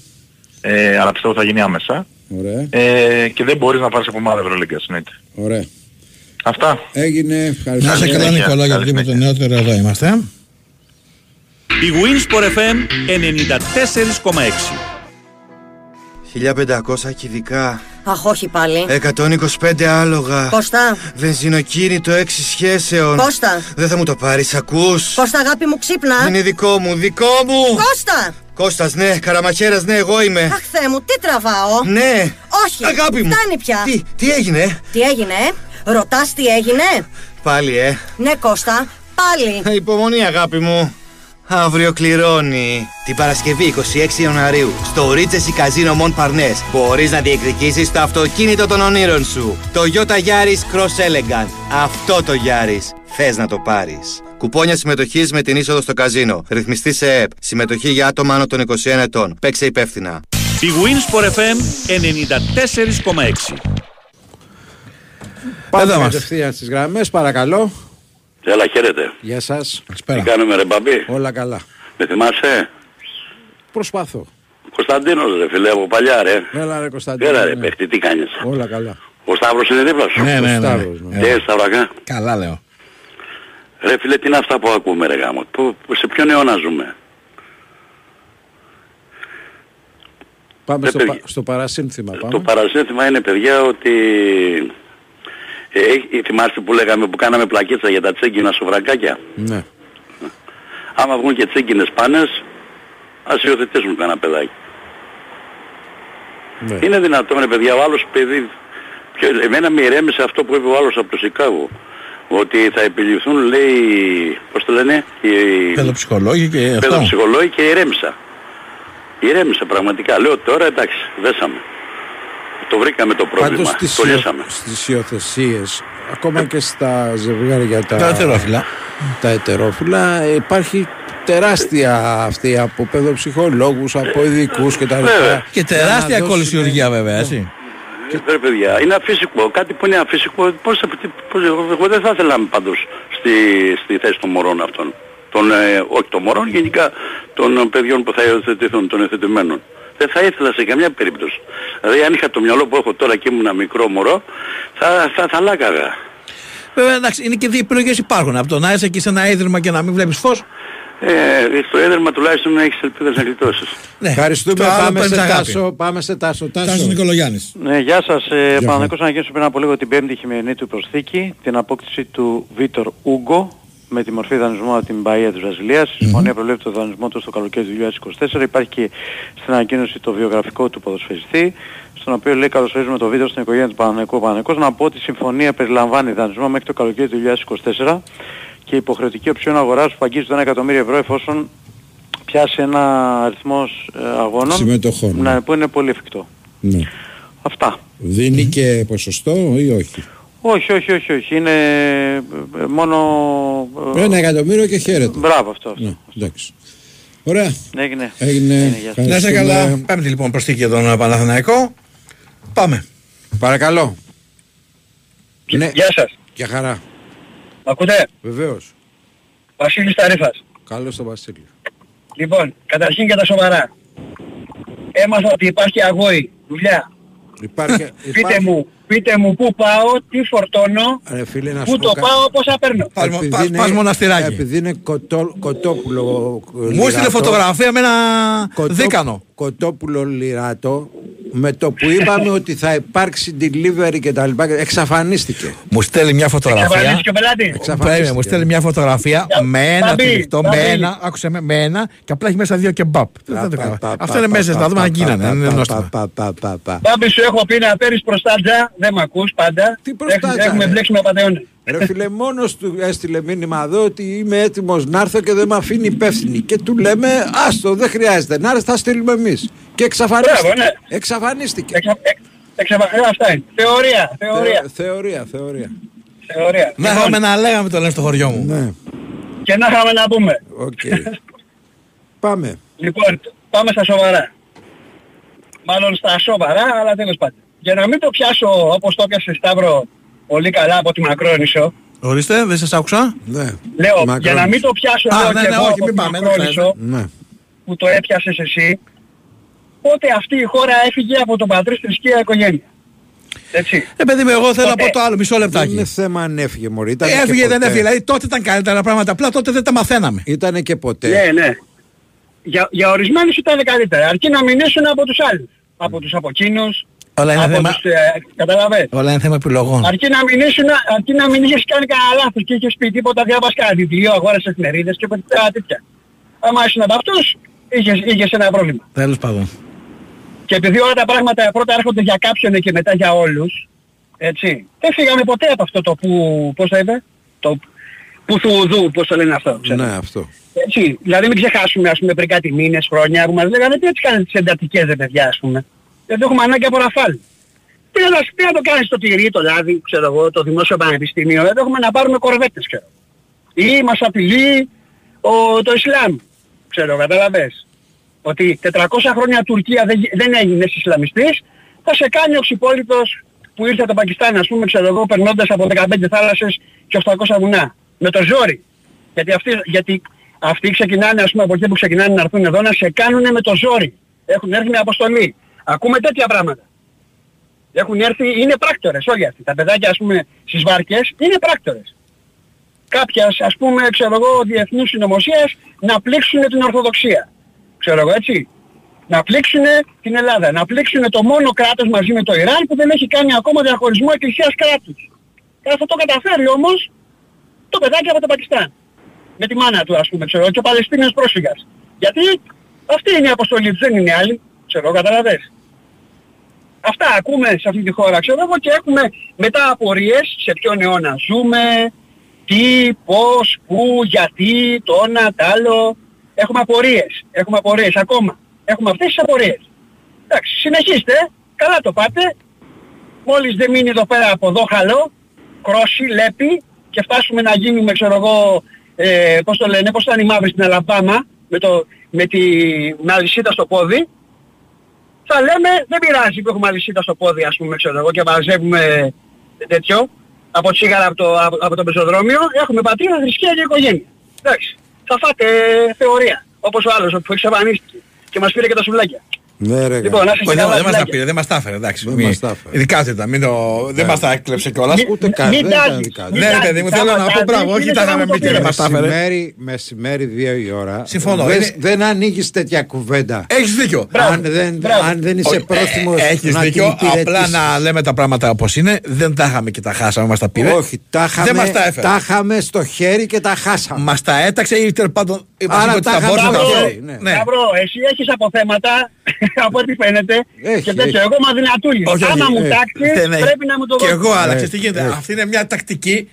Ε, αλλά πιστεύω θα γίνει άμεσα. Ωραία, Ε, και δεν μπορείς να πάρεις από ομάδα Ευρωλίγκας, εννοείται. ωραία. Αυτά. Έγινε, ευχαριστώ. Να σε καλά, συνέχεια. Νικόλα, Καλή γιατί με το νεότερο εδώ είμαστε. bwinΣΠΟΡ FM 94,6 1500 κυβικά, Αχ, όχι πάλι. 125 άλογα. Κώστα, Βενζινοκίνητο 6 σχέσεων. Κώστα, Δεν θα μου το πάρεις, ακούς. Κώστα αγάπη μου ξύπνα. Είναι δικό μου, δικό μου. Κώστα! Κώστας, ναι, Καραμαχέρας, ναι, εγώ είμαι. Αχ, Θεέ μου, τι τραβάω. Ναι. Όχι, Αγάπη μου. φτάνει πια. Τι, τι έγινε, Τι έγινε, ε; Ρωτάς τι έγινε; πάλι, ε. Ναι, Κώστα, πάλι. Υπομονή, αγάπη μου. Αύριο κληρώνει. Την Παρασκευή 26 Ιανουαρίου στο Regency Casino Mon Parnes μπορείς να διεκδικήσεις το αυτοκίνητο των ονείρων σου. Το Toyota Yaris Cross Elegant. Αυτό το Yaris. Θες να το πάρεις. Κουπόνια συμμετοχής με την είσοδο στο καζίνο. Ρυθμιστή σε ΕΠ. Συμμετοχή για άτομα άνω των 21 ετών. Παίξε υπεύθυνα. Η Winsport FM 94,6. Πάμε είμαστε. κατευθείαν στις γραμμές, παρακαλώ. Έλα, χαίρετε. Γεια σας. Τι κάνουμε ρε μπαμπή; Όλα καλά. Με θυμάσαι; Προσπαθώ. Κωνσταντίνος ρε φίλε από παλιά ρε. Έλα ρε Κωνσταντίνο. Έλα ρε ναι. παίχτη, τι κάνεις; Όλα καλά. Ο Σταύρος είναι δίπλα σου. Ναι, ναι, ναι. Σταύρος, ναι. Τι Σταυρακά. Καλά λέω. Ρε φίλε, τι είναι αυτά που ακούμε ρε γάμο; Πού- σε ποιον αιώνα ζούμε; Πάμε Ρε, στο, παιδιά. πα- στο παρασύνθημα. Πάμε. Το παρασύνθημα είναι παιδιά ότι... Ε, έχει- θυμάστε που λέγαμε που κάναμε πλακίτσα για τα τσέγκινα σοβρακάκια. Ναι. Άμα βγουν και τσέγκινες πάνες, ας υιοθετήσουν κανένα παιδάκι. Ναι. Είναι δυνατόν ρε παιδιά, ο άλλος παιδί, πιο, εμένα με ηρέμησε αυτό που είπε ο άλλος από το Σικάγο. Ότι θα επιληφθούν, λέει, πώς το λένε, οι Παιδοψυχολόγοι και αυτό. παιδοψυχολόγοι και ηρέμησα. Ηρέμησα πραγματικά. Λέω τώρα εντάξει, δέσαμε. Το βρήκαμε το πρόβλημα. Πάντως στις, το υιο- λύσαμε. στις υιοθεσίες, ακόμα και στα ζευγάρια τα, Τα ετερόφυλλα. τα ετερόφυλλα, υπάρχει τεράστια αυτή από παιδοψυχολόγους, από ειδικούς και τα Βέβαια. λοιπά. Και Για να τεράστια δώσουν- κολυσιουργία βέβαια, έτσι. Και ρε παιδιά, είναι αφύσικο. Κάτι που είναι αφύσικο, πώς, θα- πώς, εγώ δεν θα ήθελα πάντως στη, στη θέση των μωρών αυτών. Των, ε, όχι των μωρών, γενικά των ε, παιδιών που θα υιοθετηθούν, των υιοθετημένων. Δεν θα ήθελα σε καμιά περίπτωση. Δηλαδή αν είχα το μυαλό που έχω τώρα και ήμουν ένα μικρό μωρό, θα, θα, θα λάκαγα. Βέβαια, εντάξει, είναι και δύο επιλογέ υπάρχουν. Από το να είσαι εκεί σε ένα ίδρυμα και να μην βλέπεις φως. Ε, στο έδερμα τουλάχιστον να έχεις ελπίδες να γλιτώσεις. Ναι. Ευχαριστούμε, Το άλλο πάμε σε παίρνεις αγάπη. τάσο, πάμε σε τάσο. Τάσο. Τάσο Νικολογιάννης. Ναι, γεια σας. Ε, Γεια Παναγικός ανακοίνωσε πριν από λίγο την πέμπτη χειμερινή του προσθήκη, την απόκτηση του Βίτορ Ούγκο με τη μορφή δανεισμού από την Μπαία της Βραζιλίας. Η συμφωνία προβλέπει το δανεισμό του στο καλοκαίρι του 2024. Υπάρχει και στην ανακοίνωση το βιογραφικό του ποδοσφαιριστή, στον οποίο λέει καλωσορίζουμε το βίντεο στην οικογένεια του Παναγικού Παναγικός. Να πω ότι η συμφωνία περιλαμβάνει δανεισμό μέχρι το καλοκαίρι του 2024 και υποχρεωτική οψιόν αγοράς που αγγίζει το 1 εκατομμύριο ευρώ εφόσον πιάσει ένα αριθμός ε, αγώνων Συμμετοχών, ναι. ναι, που είναι πολύ εφικτό. Ναι. Αυτά. Δίνει και ποσοστό ή όχι; Όχι, όχι, όχι, όχι. Είναι ε, μόνο... ε, Ένα εκατομμύριο και χαίρεται. Μπράβο αυτό. αυτό. Ναι, εντάξει. Ωραία. Έγινε. Έγινε. γεια σας. Να είσαι Ευχαριστούμε. καλά. Πέμπτη λοιπόν προσθήκη για τον Παναθηναϊκό. Πάμε. Παρακαλώ. Ναι, Γεια σας. για χαρά. Μ' ακούτε; Βεβαίως. Βασίλης Ταρίφας. Καλώς τον Βασίλη. Λοιπόν, καταρχήν για τα σοβαρά. Έμαθα ότι υπάρχει αγώη, δουλειά. Υπάρχει, Πείτε υπάρχει- μου, πείτε μου πού πάω, τι φορτώνω, Ρε φίλε, να σου πού πω το κα- πάω, πόσα παίρνω. Πας- Επειδή πας- είναι- πας μοναστηράκι. Επειδή είναι κοτό, κοτόπουλο Μου λιράτο, έστειλε φωτογραφία με ένα κοτό- δίκανο. Κοτόπουλο λιράτο με το που είπαμε ότι θα υπάρξει delivery και τα λοιπά εξαφανίστηκε. Μου στέλνει μια φωτογραφία. Εξαφανίστηκε ο πελάτης. Εξαφανίστηκε. Περίμενε, μου στέλνει μια φωτογραφία με ένα Μπαμπή, τυλιχτό, με μπαμπή. ένα, άκουσε με, με ένα και απλά έχει μέσα δύο κεμπάπ. Δεν θα το Πα, κάνω. πα, πα, Αυτά είναι πα, μέσα, πα, να δούμε πα, αν γίνανε. πα, Είναι πα, νόστιμα. πα, πα, πα, πα. Μπάμπη σου έχω πει να παίρνεις προστάντζα, δεν μ' ακούς πάντα. Τι προστάντζα, Έχουμε- Έχουμε ρε. μπλέξει με απατεώνα. Ρε φίλε, μόνος του έστειλε μήνυμα εδώ ότι είμαι έτοιμος να έρθω και δεν με αφήνει υπεύθυνη. Και του λέμε, άστο, δεν χρειάζεται να έρθει, θα στείλουμε εμείς. Και εξαφανίστηκε. Μπράβο, ναι. Εξαφανίστηκε. Εξα- εξ- εξαφα- ε, Αυτά είναι. Θεωρία, θεωρία, Θε- Θεωρία, θεωρία. θεωρία. Να Λοιπόν, είχαμε να λέγαμε το λένε στο χωριό μου. Ναι, Και να είχαμε να πούμε. οκ. Πάμε. Λοιπόν, πάμε στα σοβαρά. Μάλλον στα σοβαρά, αλλά τέλος πάντων. Για να μην το πιάσω όπως το πιάσε Σταύρο πολύ καλά από τη Μακρόνισο, Ορίστε, δεν σας άκουσα. Ναι. λέω, Μακρόνισο. για να μην το πιάσω Α, λέω ναι, και ναι, εγώ όχι, από μην τη πάμε, δεν Μακρόνισο, Ναι. που το έπιασες εσύ, πότε αυτή η χώρα έφυγε από τον πατρίς θρησκεία οικογένεια. Έτσι. Ε, παιδί μου, εγώ θέλω να Τότε. πω το άλλο, μισό Δεν λεπτάκι. είναι θέμα αν έφυγε μωρή. Ήταν Έφυγε, και δεν ποτέ. έφυγε. Δηλαδή τότε ήταν καλύτερα πράγματα. Απλά τότε δεν τα μαθαίναμε. Ήτανε και ποτέ. Ναι, ναι. Για, για ορισμένους ήταν καλύτερα. Αρκεί να μην ήσουν από τους άλλους. Από τους από εκείνους. Όλα είναι από θέμα- τους... Ε, καταλαβες. Όλα είναι θέμα επιλογών. Αρκεί να μην, ήσουν, αρκεί να μην είχες κάνει κανένα λάθος και είχες πει τίποτα διάβας κανένα βιβλίο, αγόρασες εφημερίδες και ποτέ τέτοια. Άμα ήσουν από αυτούς, είχες, είχες ένα πρόβλημα. Τέλος πάντων. Και επειδή όλα τα πράγματα πρώτα έρχονται για κάποιον και μετά για όλους, έτσι, δεν φύγαμε ποτέ από αυτό το που, πώς το είπε, το που θουδού, πώς το λένε αυτό. ξέρω. Ναι, αυτό. Έτσι, δηλαδή μην ξεχάσουμε ας πούμε πριν κάτι μήνες, χρόνια που μας λέγανε τι έτσι κάνετε τις εντατικές ρε παιδιά ας πούμε. Δεν το έχουμε ανάγκη από ραφάλ. Τι να, τι να το κάνεις το τυρί, το λάδι, ξέρω εγώ, το δημόσιο πανεπιστήμιο, δεν έχουμε να πάρουμε κορβέτες ξέρω. Ή μας απειλεί ο, το Ισλάμ. Ξέρω, καταλαβες. Ότι 400 χρόνια Τουρκία δεν, γι- δεν έγινε Ισλαμιστής, θα σε κάνει ο ξυπόλυτος που ήρθε από το Πακιστάν, ας πούμε, ξέρω εγώ, περνώντας από 15 θάλασσες και 800 βουνά. Με το ζόρι. Γιατί αυτοί, γιατί αυτοί ξεκινάνε, ας πούμε, από εκεί που ξεκινάνε να έρθουν εδώ, να σε κάνουν με το ζόρι. Έχουν έρθει με αποστολή. Ακούμε τέτοια πράγματα. Έχουν έρθει, είναι πράκτορες όλοι αυτοί. Τα παιδάκια, ας πούμε, στις βάρκες είναι πράκτορες. Κάποιας, ας πούμε, ξέρω εγώ, διεθνούς συνωμοσίας να πλήξουν την Ορθοδοξία. Ξέρω εγώ, έτσι. Να πλήξουν την Ελλάδα. Να πλήξουν το μόνο κράτος μαζί με το Ιράν που δεν έχει κάνει ακόμα διαχωρισμό εκκλησίας κράτους. Και θα το καταφέρει όμως το παιδάκι από το Πακιστάν. Με τη μάνα του ας πούμε, ξέρω, και ο Παλαιστίνιος πρόσφυγας. Γιατί αυτή είναι η αποστολή τους, δεν είναι άλλη. Ξέρω, καταλαβες. Αυτά ακούμε σε αυτή τη χώρα, ξέρω εγώ, και έχουμε μετά απορίες σε ποιον αιώνα ζούμε, τι, πώς, πού, γιατί, το ένα, το άλλο. Έχουμε απορίες, έχουμε απορίες ακόμα. Έχουμε αυτές τις απορίες. Εντάξει, συνεχίστε, καλά το πάτε. Μόλις δεν μείνει εδώ πέρα από εδώ χαλό, κρόσι, λέπι και φτάσουμε να γίνουμε, ξέρω εγώ, ε, πώς το λένε, πώς ήταν οι μαύροι στην Αλαμπάμα, με, το, με τη με αλυσίδα στο πόδι, θα λέμε δεν πειράζει που έχουμε αλυσίδα στο πόδι ας πούμε ξέρω εγώ και μαζεύουμε τέτοιο από τσίγαρα από το, από, από το πεζοδρόμιο έχουμε πατρίδα, θρησκεία και οικογένεια. Εντάξει. Θα φάτε θεωρία. Όπως ο άλλος που εξαφανίστηκε και μας πήρε και τα σουβλάκια. Ναι, ρε, Λοιπόν, να είστε Όχι, καλά, δεν μας τα φιλάκια. πήρε, δεν μας τα έφερε, εντάξει. Δεν Μη- μας τα έφερε. Ειδικά ζητά, μην το... δεν μας τα έκλεψε κιόλας. Μη- Ούτε καν, μην δεν ήταν τάζεις. δικά του. Μην Ναι, ρε τάζεις. παιδί μου, Θα θέλω να μας πω τάζεις, μπράβο, όχι είναι τα σαν να είχαμε μου το πει και δεν πήρες. μας τα έφερε. Μεσημέρι, μεσημέρι δύο η ώρα. Συμφωνώ, Δεν, είναι- δεν ανοίγεις τέτοια κουβέντα. Έχεις δίκιο. αν, δεν, αν δεν είσαι Όχι, πρόθυμος ε, Έχεις να δίκιο, την απλά υπηρετήσεις. να λέμε τα πράγματα όπως είναι. Δεν τα είχαμε και τα χάσαμε, μας τα πήρε. Όχι, τα είχαμε, Δεν μας τα έφερε. τα είχαμε στο χέρι και τα χάσαμε. Μας τα έταξε ή τέλος πάντων μας Άρα είπε ότι τα θα είχαμε μπορούσε να τα στο φέρει. χέρι, ναι. Ναι. Σταύρο, εσύ έχεις αποθέματα, <laughs> από ό,τι φαίνεται, Έχει, και τέτοιο. έχει. Εγώ είμαι αδυνατούλης. Όχι, όχι, Άμα μου ε, τάξεις, δεν έχει. πρέπει να μου το Και δώσεις. εγώ άλλαξε. Έχει, Τι γίνεται. έχει. Αυτή είναι μια τακτική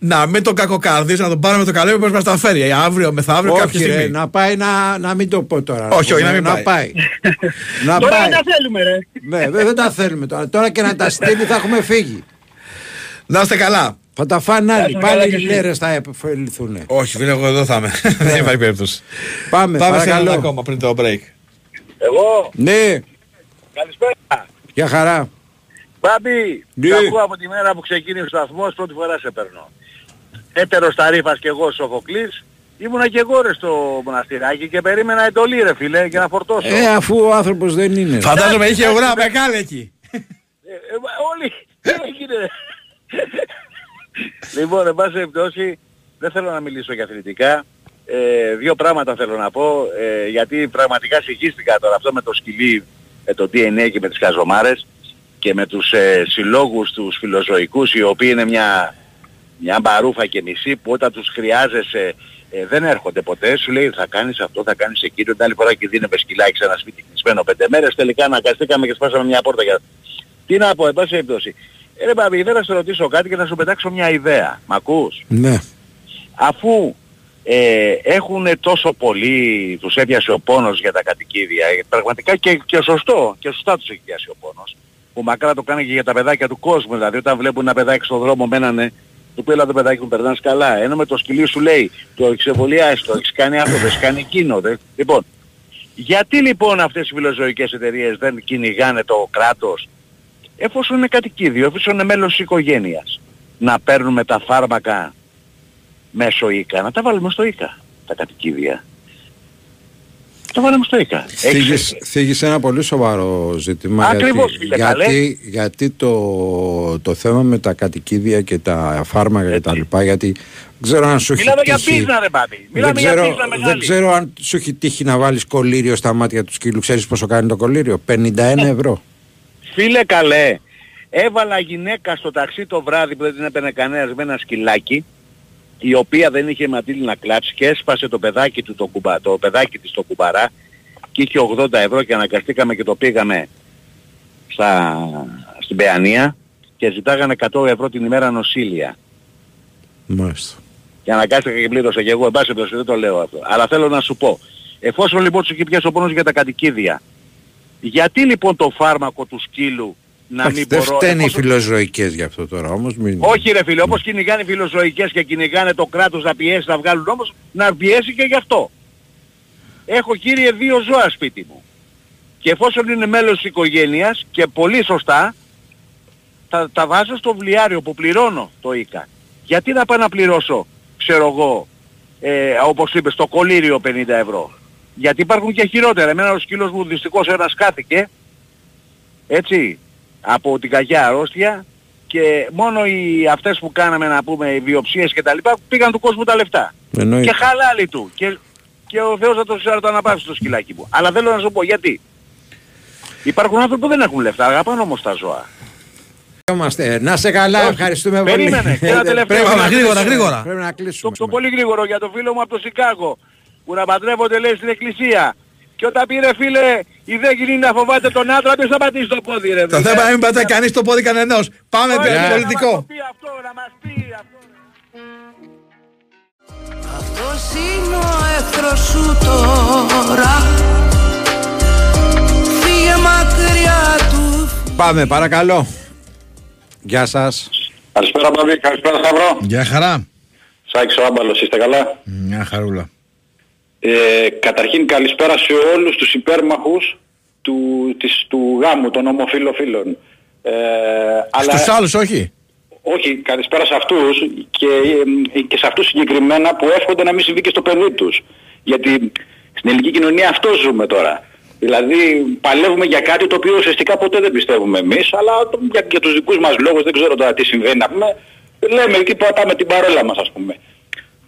να μην τον κακοκαρδίσει, να τον πάρουμε το καλό που μας τα φέρει. Αύριο, μεθαύριο, κάποια Όχι, ρε, στιγμή. να πάει να, να μην το πω τώρα. Όχι, όχι, να μην να πάει. πάει. <laughs> να Τώρα πάει. δεν τα θέλουμε ρε. Ναι, δεν, δεν τα θέλουμε τώρα. Τώρα και να τα στείλει θα έχουμε φύγει. Να είστε καλά. Θα τα φάνε άλλοι. Γεια σου, καλά Πάλι και οι εσύ. λέρες θα επωφεληθούν. Όχι, φίλε, εγώ εδώ θα είμαι. Δεν υπάρχει περίπτωση. Πάμε, Πάμε σε παρακαλώ. ένα ακόμα πριν το break. Εγώ, Ναι, καλησπέρα. για χαρά. Μπάμπη, Ναι. ναι. ακούω από τη μέρα που ξεκίνησε ο σταθμός, πρώτη φορά σε παίρνω. Έτερος ταρίφας και εγώ Σοφοκλής, ήμουνα και εγώ ρε στο μοναστηράκι και περίμενα εντολή ρε φίλε για να φορτώσω. Ε, αφού ο άνθρωπος δεν είναι. Φαντάζομαι είχε ουρά μεγάλη εκεί. Ε, ε, μα όλοι, τι έγινε. Λοιπόν, εν πάση περιπτώσει, δεν θέλω να μιλήσω για αθλητικά. Ε, δύο πράγματα θέλω να πω, ε, γιατί πραγματικά συγχύστηκα τώρα αυτό με το σκυλί, με το DNA και με τις καζομάρες και με τους ε, συλλόγους τους φιλοζωικούς οι οποίοι είναι μια, μια μπαρούφα και μισή που όταν τους χρειάζεσαι ε, δεν έρχονται ποτέ. Σου λέει θα κάνεις αυτό, θα κάνεις εκείνο. Την άλλη φορά και δίνουμε σκυλάκι σε ένα σπίτι κλεισμένο πέντε μέρες. Τελικά αναγκαστήκαμε και σπάσαμε μια πόρτα για... Τι να πω, εν πάση περιπτώσει. Ε, ρε Μπαμπή, ήθελα να σε ρωτήσω κάτι και να σου πετάξω μια ιδέα. Μ' ακούς; Ναι. Αφού ε, έχουν τόσο πολύ, τους έπιασε ο πόνος για τα κατοικίδια, ε, πραγματικά και, και σωστό, και σωστά τους έχει πιάσει ο πόνος, που μακρά το κάνει και για τα παιδάκια του κόσμου, δηλαδή όταν βλέπουν ένα παιδάκι στον δρόμο μένανε, του πει «Έλα το παιδάκι μου περνάς καλά, ενώ με το σκυλί σου λέει, το έχεις εμβολιάσει, το έχεις κάνει αυτό, το έχεις κάνει εκείνο, δε. λοιπόν, γιατί λοιπόν αυτές οι φιλοζωικές εταιρείες δεν κυνηγάνε το κράτος, εφόσον είναι κατοικίδιο, εφόσον είναι μέλος της οικογένειας, να παίρνουμε τα φάρμακα μέσω ΙΚΑ, να τα βάλουμε στο ΙΚΑ τα κατοικίδια. Τα βάλουμε στο ΙΚΑ. Θίγεις, θίγεις ένα πολύ σοβαρό ζήτημα. Ακριβώς, γιατί, φίλε, καλέ. γιατί, γιατί το, το θέμα με τα κατοικίδια και τα φάρμακα και τα λοιπά, γιατί δεν ξέρω αν σου έχει Μιλάμε για τύχει. πίζνα ρε μπάμπη. Δεν Μιλάμε για ξέρω, πίζνα δεν μεγάλη. ξέρω αν σου έχει τύχει να βάλεις κολλήριο στα μάτια του σκύλου. Ξέρεις πόσο κάνει το κολλήριο. 51 ευρώ. Φίλε καλέ, έβαλα γυναίκα στο ταξί το βράδυ που δεν την έπαιρνε κανένας με ένα σκυλάκι η οποία δεν είχε ματήλι να κλάψει και έσπασε το παιδάκι του το, κουμπα, το παιδάκι της το κουμπαρά και είχε 80 ευρώ και αναγκαστήκαμε και το πήγαμε στα, στην Παιανία και ζητάγανε 100 ευρώ την ημέρα νοσήλια. Μάλιστα. Και αναγκάστηκα και πλήρωσα και εγώ, εν πάση περιπτώσει, δεν το λέω αυτό. Αλλά θέλω να σου πω, εφόσον λοιπόν σου έχει πιάσει ο πόνος για τα κατοικίδια, γιατί λοιπόν το φάρμακο του σκύλου να Όχι, μην δεν μπορώ... φταίνε οι εφόσον- φιλοζωικές γι' αυτό τώρα όμως. Μην... Όχι ρε φίλε, όπως κυνηγάνε οι φιλοζωικές και κυνηγάνε το κράτος να πιέσει να βγάλουν όμως, να πιέσει και γι' αυτό. Έχω κύριε δύο ζώα σπίτι μου. Και εφόσον είναι μέλος της οικογένειας και πολύ σωστά, τα, τα βάζω στο βλιάριο που πληρώνω το ΙΚΑ. Γιατί να πάω να πληρώσω, ξέρω εγώ, ε, όπως είπες, το κολύριο 50 ευρώ; Γιατί υπάρχουν και χειρότερα. Εμένα ο σκύλος μου δυστυχώς ένας χάθηκε, έτσι, από την κακιά αρρώστια και μόνο οι αυτές που κάναμε να πούμε οι βιοψίες και τα λοιπά πήγαν του κόσμου τα λεφτά. Εννοείται. Και χαλάλι του. Και, και ο Θεός θα το σαρωταναπαύσει το σκυλάκι μου. Αλλά θέλω να σου πω γιατί; Υπάρχουν άνθρωποι που δεν έχουν λεφτά, αγαπάνε όμως τα ζώα. Είμαστε. Να σε καλά, Όχι, ευχαριστούμε πολύ. Περίμενε, και ένα <laughs> τελευταίο. Πρέπει να Γρήγορα, κλείσουμε. γρήγορα. Πρέπει να κλείσουμε. Το, το πολύ γρήγορο για το φίλο μου από το Σικάγο που να παντρεύονται λέει στην εκκλησία. Και όταν πήρε φίλε η δε γίνει να φοβάται τον άντρα, ποιος θα πατήσει το πόδι ρε. Το φίλε. θέμα είναι μην πατάει κανείς το πόδι κανενός. Πάμε Όχι, να πολιτικό. μας το πει αυτό, να μας πει αυτό. Αυτός είναι ο εχθρός σου τώρα Φύγε μακριά του Πάμε, παρακαλώ. Γεια σας. Καλησπέρα Παύλη, καλησπέρα Σταύρο. Γεια χαρά. Σάκης ο Άμπαλος, είστε καλά; Μια χαρούλα. Ε, καταρχήν καλησπέρα σε όλους τους υπέρμαχους του, της, του γάμου των ομοφιλοφίλων. Ε, αλλά, Στους άλλους όχι; όχι, καλησπέρα σε αυτούς και, ε, και σε αυτούς συγκεκριμένα που εύχονται να μην συμβεί και στο παιδί τους. Γιατί στην ελληνική κοινωνία αυτό ζούμε τώρα. Δηλαδή παλεύουμε για κάτι το οποίο ουσιαστικά ποτέ δεν πιστεύουμε εμείς, αλλά το- για, για τους δικούς μας λόγους δεν ξέρω τώρα τι συμβαίνει να πούμε. Λέμε εκεί που πατάμε την παρόλα μας ας πούμε.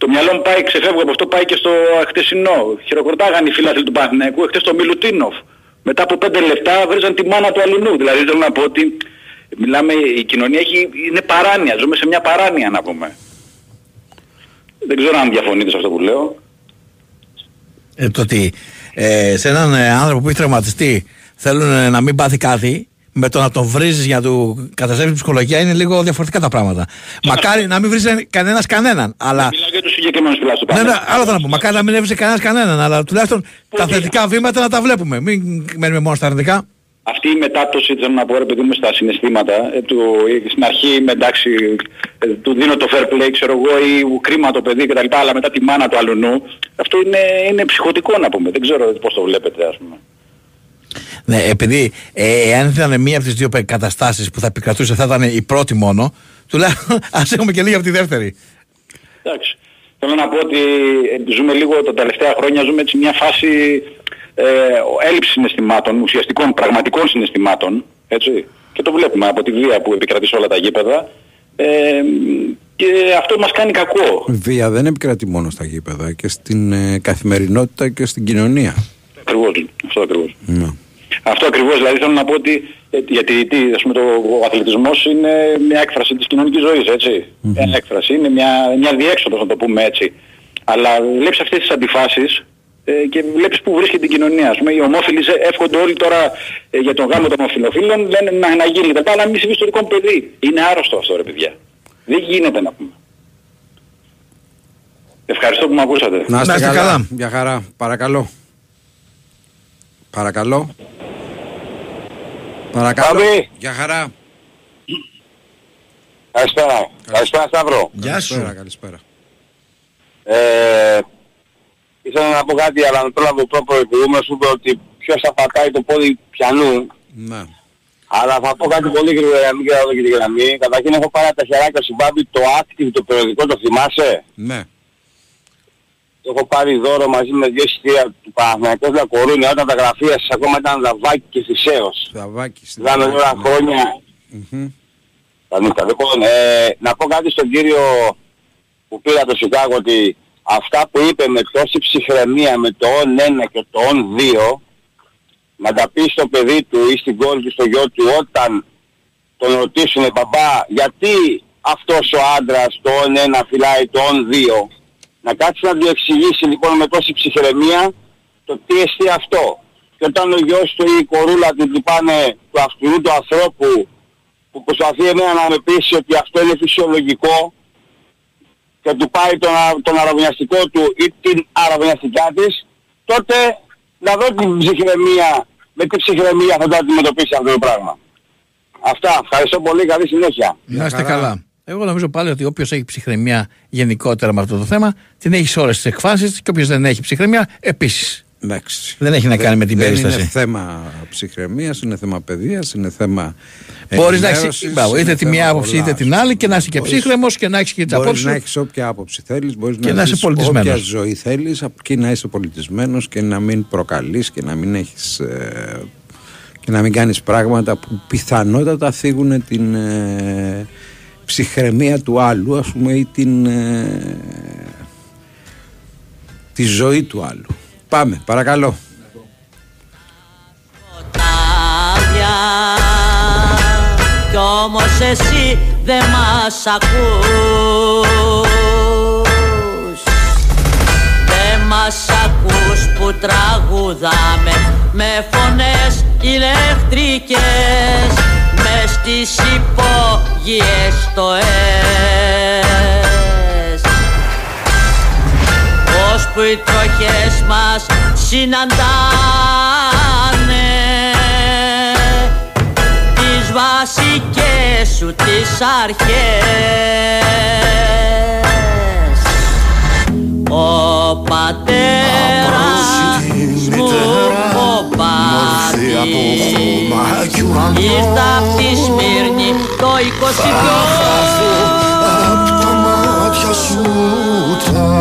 Το μυαλό μου πάει, ξεφεύγω από αυτό, πάει και στο χτεσινό. Χειροκροτάγαν οι φίλαθλοι του Παναθηναϊκού εχθές στο Μιλουτίνοφ. Μετά από πέντε λεπτά βρίζαν τη μάνα του αλληνού. Δηλαδή θέλω να πω ότι μιλάμε, η κοινωνία έχει, είναι παράνοια. Ζούμε σε μια παράνοια να πούμε. Δεν ξέρω αν διαφωνείτε σε αυτό που λέω. Ε, το ότι ε, σε έναν ε, άνθρωπο που έχει τραυματιστεί θέλουν ε, να μην πάθει κάτι με το να τον βρίζεις για να του καταστρέψεις την ψυχολογία είναι λίγο διαφορετικά τα πράγματα. Μακάρι να μην βρίζεις κανένας κανέναν. Αλλά... Μιλάω για τους συγκεκριμένους φυλάς του Ναι, ναι, Παναθηναϊκού. άλλο θα να πω. Μακάρι να μην έβριζε κανένας κανέναν. Αλλά τουλάχιστον τα θετικά βήματα να τα βλέπουμε. Μην μένουμε μόνο στα αρνητικά. Αυτή η μετάπτωση, θέλω να πω ρε παιδί μου, στα συναισθήματα, ε, του, ε, στην αρχή με εντάξει, ε, του δίνω το fair play, ξέρω εγώ, ή κρίμα το παιδί κτλ. Αλλά μετά τη μάνα του αλουνού, αυτό είναι, είναι ψυχοτικό να πούμε. Δεν ξέρω πώς το βλέπετε ας πούμε. Ναι, επειδή ε, εάν ήταν μία από τις δύο καταστάσεις που θα επικρατούσε, θα ήταν η πρώτη μόνο, τουλάχιστον <laughs> ας έχουμε και λίγη από τη δεύτερη. Εντάξει. Θέλω να πω ότι ε, ζούμε λίγο τα τελευταία χρόνια, ζούμε έτσι μια φάση ε, έλλειψης συναισθημάτων, ουσιαστικών, πραγματικών συναισθημάτων, έτσι. Και το βλέπουμε από τη βία που επικρατεί σε όλα τα γήπεδα. Ε, και αυτό μας κάνει κακό. Η βία δεν επικρατεί μόνο στα γήπεδα και στην ε, καθημερινότητα και στην κοινωνία. Ακριβώς, αυτό ακριβώς. Ναι. Αυτό ακριβώς, δηλαδή θέλω να πω ότι ε, γιατί τι, ας πούμε, το, ο αθλητισμός είναι μια έκφραση της κοινωνικής ζωής, έτσι. Μια έκφραση, είναι μια, μια διέξοδος να το πούμε έτσι. Αλλά βλέπεις αυτές τις αντιφάσεις ε, και βλέπεις που βρίσκεται η κοινωνία. Ας πούμε, οι ομόφυλοι σε- εύχονται όλοι τώρα ε, για τον γάμο των ομοφυλοφίλων, λένε να, να γίνει κτλ. Αλλά να μην συμβεί στο δικό μου παιδί. Είναι άρρωστο αυτό ρε παιδιά. Δεν γίνεται να πούμε. Ευχαριστώ που με ακούσατε. Να είστε καλά. Για χαρά. Παρακαλώ. Παρακαλώ. Παρακαλώ. Για χαρά. Καλησπέρα. Καλησπέρα Σταύρο. Γεια σου. Καλησπέρα, καλησπέρα. Ε, ήθελα να πω κάτι αλλά να πρόλαβω το προηγούμενο σου είπε ότι ποιος θα πατάει το πόδι πιανού. Ναι. Αλλά θα πω κάτι πολύ γρήγορα για να μην κρατάω και τη γραμμή. Καταρχήν έχω πάρει από τα χεράκια στην Μπάμπη το active το περιοδικό, το θυμάσαι; Ναι. Το έχω πάρει δώρο μαζί με δύο εισιτήρια του Παναθηναϊκού La Coruña όταν τα γραφεία σας ακόμα ήταν Δαβάκη και Θησέως. Δαβάκης. Ήταν όλα χρόνια Πανίκα. Λοιπόν, ε, να πω κάτι στον κύριο που πήρα το Σικάγο ότι αυτά που είπε με τόση ψυχραιμία με το on 1 και το on 2 να τα πει στο παιδί του ή στην κόρη του, στο γιο του όταν τον ρωτήσουν μπαμπά γιατί αυτός ο άντρας το on 1 φυλάει το on 2 να κάτσει να του εξηγήσει λοιπόν με τόση ψυχραιμία το τι εστί αυτό. Και όταν ο γιος του ή η κορούλα του του πάνε του αυτού του ανθρώπου που προσπαθεί εμένα να με πείσει ότι αυτό είναι φυσιολογικό και του πάει τον, α- τον αραβωνιαστικό του ή την αραβωνιαστικά της, τότε να δω την ψυχραιμία, με τι ψυχραιμία θα το αντιμετωπίσει αυτό το πράγμα. Αυτά. Ευχαριστώ πολύ. Καλή συνέχεια. Να είστε καλά. Εγώ νομίζω πάλι ότι όποιος έχει ψυχραιμία γενικότερα με αυτό το θέμα, την έχει σε όλες τις εκφάσεις και όποιος δεν έχει ψυχραιμία, επίσης. Εντάξει. Δεν έχει να κάνει με την δεν περίσταση. Είναι θέμα ψυχραιμίας, είναι θέμα παιδείας, είναι θέμα. Μπορείς να ενημέρωσης, έχει είτε είναι τη μία θέμα άποψη πολλά. είτε την άλλη και να είσαι και Μπορείς- ψύχρεμος και να έχεις και τις Μπορείς απόψεις. να έχεις όποια άποψη θέλεις, μπορείς Και να, να είσαι ζεις πολιτισμένος. Όποια ζωή θέλεις, και να είσαι πολιτισμένος και να μην προκαλείς και να μην έχεις. και να μην κάνεις πράγματα που πιθανότατα θίγουν την ε, ψυχραιμία του άλλου, ας πούμε, ή την. ε, τη ζωή του άλλου. Πάμε, παρακαλώ. άδεια Κι όμως εσύ δεν μας ακούς Δεν μας ακούς που τραγουδάμε Με φωνές ηλεκτρικές Μες στις υπόγειες στοές. Ώσπου οι τροχές μας συναντάνε. Τις βασικές σου τις αρχές. Ο πατέρας μου ο Μπάτης ήρθα απ' τη Σμύρνη το 22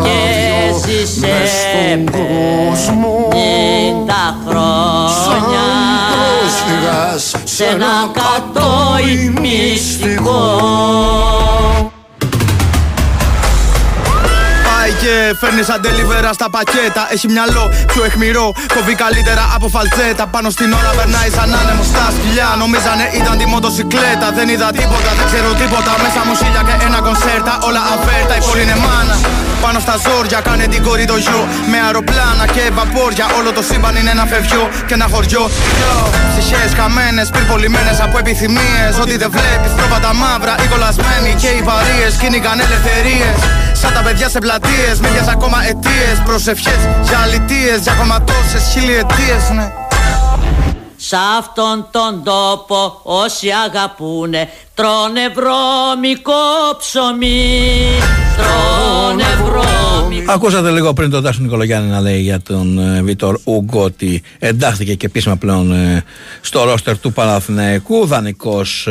και ζήσε πενήντα χρόνια. Σε ένα κατόι μυστικό και φέρνει σαν τελιβέρα στα πακέτα. Έχει μυαλό πιο αιχμηρό. Κοβεί καλύτερα από φαλτσέτα. Πάνω στην ώρα περνάει σαν άνεμο στα σκυλιά. Νομίζανε ήταν τη μοτοσυκλέτα. Δεν είδα τίποτα, δεν ξέρω τίποτα. Μέσα μου σίλια και ένα κονσέρτα. Όλα αβέρτα, η πόλη είναι μάνα. Πάνω στα ζόρια κάνε την κόρη το γιο. Με αεροπλάνα και βαπόρια. Όλο το σύμπαν είναι ένα φευγιό και ένα χωριό. Ψυχές χαμένες, πυρπολιμένες από επιθυμίες. Ό,τι δεν βλέπεις, πρόβατα μαύρα, οι κολλασμένοι και οι βαρίε. Κίνηκαν ελευθερίες. Σαν τα παιδιά σε πλατείες, μερικέ ακόμα αιτίες. Προσευχές για αλητίες, για ακόμα τόσες χιλιετίες, ναι. Σ' αυτόν τον τόπο όσοι αγαπούνε τρώνε βρώμικο ψωμί. Τρώνε βρώμικο Ακούσατε λίγο πριν τον Τάσο Νικολογιάννη να λέει για τον ε, Βίτορ Ούγκο ότι εντάχθηκε και επίσημα πλέον ε, στο ρόστερ του Παναθηναϊκού. Δανεικός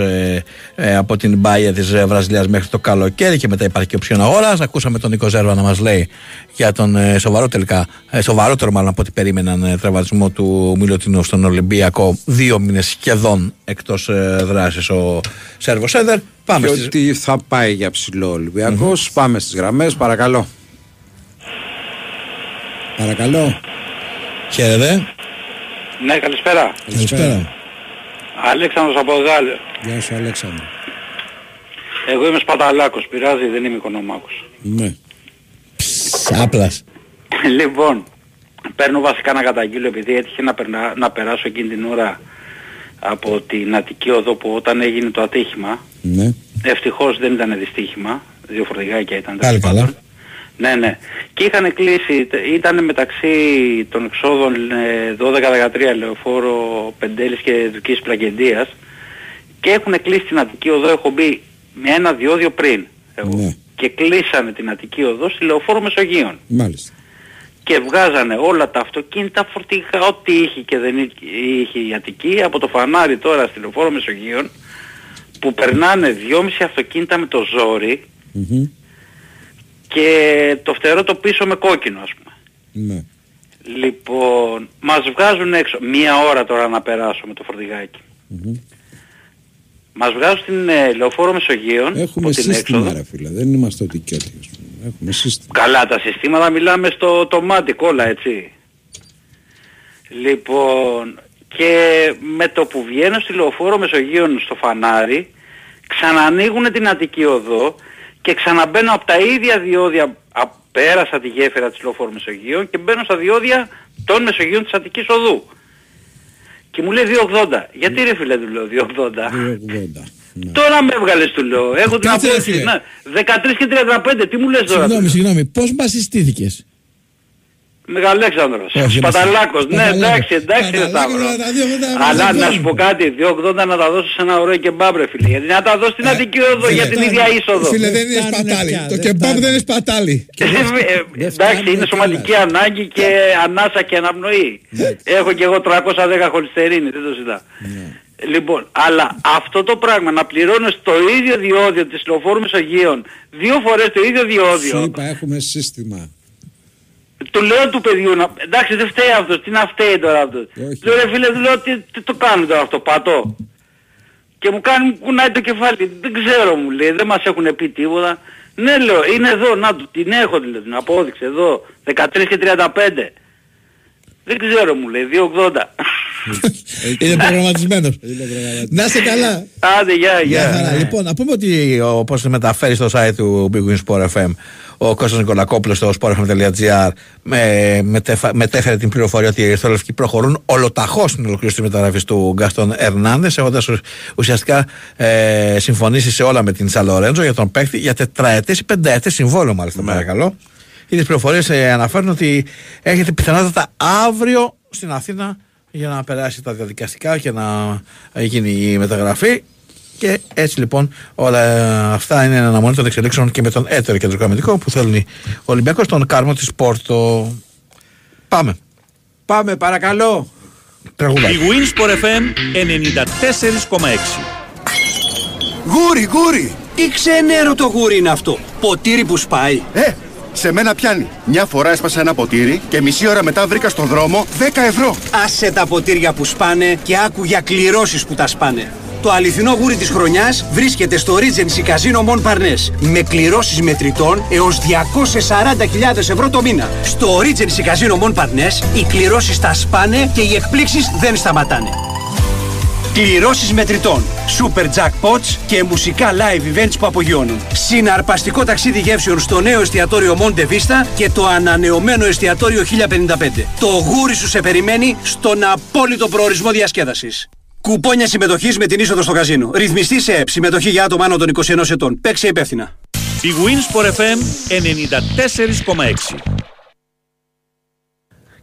από την Μπάια της Βραζιλίας μέχρι το καλοκαίρι και μετά υπάρχει και οψιόν αγοράς. Ακούσαμε τον Νίκο Ζέρβα να μας λέει για τον ε, σοβαρό τελικά, ε, σοβαρότερο μάλλον από ό,τι περίμεναν ε, τραυματισμό του Μιλωτινού στον Ολυμπιακό. Δύο μήνες σχεδόν εκτός δράσης ο Σέρβος Σέντερ. Πάμε και στις... ότι θα πάει για ψηλό Ολυμπιακός. Πάμε στις γραμμές, παρακαλώ. Παρακαλώ. Χαίρετε. Ναι, καλησπέρα. Καλησπέρα. Αλέξανδρος από Γάλλιο. Γεια σου Αλέξανδρο. Εγώ είμαι Σπαταλάκος, πειράζει, δεν είμαι Οικονομάκος. Ναι. Άπλας. λοιπόν, παίρνω βασικά να καταγγείλω επειδή έτυχε να, περνά, να περάσω εκείνη την ώρα από την Αττική Οδό που όταν έγινε το ατύχημα. Ναι. Ευτυχώς δεν ήταν δυστύχημα, δύο φορτηγάκια ήταν. Πάλι καλά. Ναι, ναι. Και είχαν κλείσει, ήταν μεταξύ των εξόδων ε, 12-13 λεωφόρο Πεντέλης και Δουκής Πλαγεντίας και έχουν κλείσει την Αττική Οδό, έχω μπει με ένα διόδιο πριν. Εγώ. Ναι. Και κλείσανε την Αττική Οδό στη λεωφόρο Μεσογείων. Μάλιστα. Και βγάζανε όλα τα αυτοκίνητα φορτηγά, ό,τι είχε και δεν είχε- είχε η Αττική, από το φανάρι τώρα στη λεωφόρο Μεσογείων, που περνάνε δυόμιση αυτοκίνητα με το ζόρι και το φτερό το πίσω με κόκκινο ας πούμε. Ναι. Λοιπόν, μας βγάζουν έξω, μία ώρα τώρα να περάσω με το φορτηγάκι. Μας βγάζουν στην ε, λεωφόρο Μεσογείων, Έχουμε από την σύστημα έξοδο. ρε φίλε, δεν είμαστε ότι και ότι. ας πούμε. Έχουμε σύστημα. Καλά τα συστήματα μιλάμε στο το μάτι κόλλα έτσι. Λοιπόν και με το που βγαίνω στη λεωφόρο Μεσογείων στο φανάρι ξανανοίγουν την Αττική Οδό και ξαναμπαίνω από τα ίδια διόδια α, πέρασα τη γέφυρα της λεωφόρου Μεσογείων και μπαίνω στα διόδια των Μεσογείων της Αττικής Οδού. Και μου λέει 2,80. Γιατί ρε φίλε του λέω 2,80. 2,80. Τώρα με έβγαλες του λέω. Έχω την Κάτσε, ρε, απόδειξη. φίλε. Να, 13 και 35. Τι μου λες τώρα. Συγγνώμη, συγγνώμη, πώς μας συστήθηκες; Μεγαλέξανδρος. Όχι, Σπαταλάκος. Ναι, Σπαταλάκος. εντάξει, εντάξει ρε Σπαταλάκος, Σταύρο. να τα δύο μετά Αλλά μαζί να βγάλουμε. σου πω κάτι, 2,80 να τα δώσω σε ένα ωραίο κεμπάμπ ρε φίλε. Γιατί να τα δώσω στην Αττική Οδό για την ίδια είσοδο. Ε, Φίλε, δεν είναι σπατάλι. Το κεμπάμπ δεν είναι σπατάλι. Ε, ε, Εντάξει, είναι σωματική ανάγκη και ανάσα και αναπνοή. Έχω και εγώ 310 χολυστερίνη, δεν το ζητά. Λοιπόν, αλλά αυτό το πράγμα να πληρώνεις το ίδιο διόδιο της λεωφόρου Μεσογείων δύο φορές το ίδιο Σου διόδιο είπα, έχουμε σύστημα. Του λέω του παιδιού να... Εντάξει δεν φταίει αυτός, τι να φταίει τώρα αυτός. Λέω ρε φίλε, του λέω τι, τι το κάνω τώρα αυτό, πατώ. Και μου κάνει, μου κουνάει το κεφάλι. Δεν ξέρω μου λέει, δεν μας έχουν πει τίποτα. Ναι λέω, είναι εδώ, να του, την έχω δηλαδή, την απόδειξη εδώ, 13 και 35. Δεν ξέρω μου λέει, 2,80. <laughs> <laughs> Είναι προγραμματισμένος. Να είσαι καλά. Άντε, γεια, Γεια γεια. χαρά. Λοιπόν, να πούμε ότι όπω μεταφέρεις στο site του Big Win Sport FM ο Κώστας Νικολακόπουλος στο sportfm.gr με, μετέφα- μετέφερε την πληροφορία ότι οι Ερυθρόλευκοι προχωρούν ολοταχώς στην ολοκλήρωση της μεταγραφής του Γκαστόν Ερνάνδες έχοντας ου- ουσιαστικά ε, συμφωνήσει σε όλα με την Σαλορέντζο για τον παίκτη για τετραετές ή πενταετές συμβόλαιο μάλιστα παρακαλώ. Οι τις πληροφορίες ε, αναφέρουν ότι έχετε πιθανότατα αύριο στην Αθήνα για να περάσει τα διαδικαστικά και να ε, γίνει η μεταγραφή. Και έτσι λοιπόν όλα αυτά είναι αναμονή των εξελίξεων και με τον έτερο κεντρικό αμυντικό που θέλει ο Ολυμπιακός τον κάρμο της Πόρτο. Πάμε. Πάμε παρακαλώ. Τραγουδάκι. Η Winsport FM 94,6. Γούρι, γούρι! Τι ξενέρο το γούρι είναι αυτό. Ποτήρι που σπάει. Ε, σε μένα πιάνει. Μια φορά έσπασα ένα ποτήρι και μισή ώρα μετά βρήκα στον δρόμο 10 ευρώ. Άσε τα ποτήρια που σπάνε και άκου για κληρώσεις που τα σπάνε. Το αληθινό γούρι της χρονιάς βρίσκεται στο Regency Casino Mon Parnes με κληρώσεις μετρητών έως 240.000 ευρώ το μήνα. Στο Regency Casino Mon Parnes οι κληρώσεις τα σπάνε και οι εκπλήξεις δεν σταματάνε. Κληρώσεις μετρητών, super jackpots και μουσικά live events που απογειώνουν. Συναρπαστικό ταξίδι γεύσεων στο νέο εστιατόριο Monte Vista και το ανανεωμένο εστιατόριο 1055. Το γούρι σου σε περιμένει στον απόλυτο προορισμό διασκέδασης. Κουπόνια συμμετοχής με την είσοδο στο καζίνο. Ρυθμιστή σε ΕΠ. Συμμετοχή για άτομα άνω των 21 ετών. Παίξε υπεύθυνα. Η Winsport FM 94,6.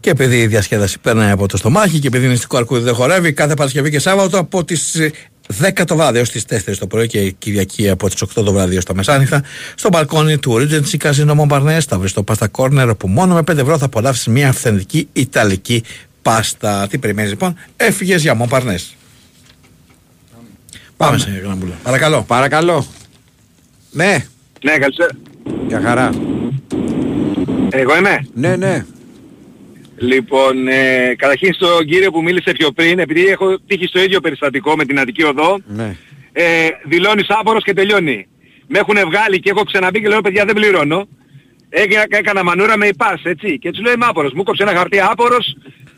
Και επειδή η διασκέδαση περνάει από το στομάχι και επειδή η νηστικό αρκούδι δεν χορεύει, κάθε Παρασκευή και Σάββατο από τις 10 το βράδυ έως τις 4 το πρωί και Κυριακή από τις 8 το βράδυ έως τα μεσάνυχτα, στο μπαλκόνι του Regency Casino Montparnasse θα βρεις το Pasta Corner όπου μόνο με 5 ευρώ θα απολαύσεις μια αυθεντική Ιταλική πάστα. Τι περιμένεις λοιπόν, έφυγες για Montparnasse. Πάμε σε γραμμούλα. Παρακαλώ. Παρακαλώ. Ναι. Ναι, καλησπέρα. Για χαρά. Εγώ είμαι; Ναι, ναι. Λοιπόν, ε, καταρχήν στον κύριο που μίλησε πιο πριν, επειδή έχω τύχει στο ίδιο περιστατικό με την Αττική Οδό, Ναι. ε, δηλώνεις άπορος και τελειώνει. Με έχουν βγάλει και έχω ξαναμπεί και λέω παιδιά δεν πληρώνω. Έκανα, έκανα μανούρα με υπάς, έτσι. Και έτσι λέω είμαι άπορος. Μου κόψε ένα χαρτί άπορος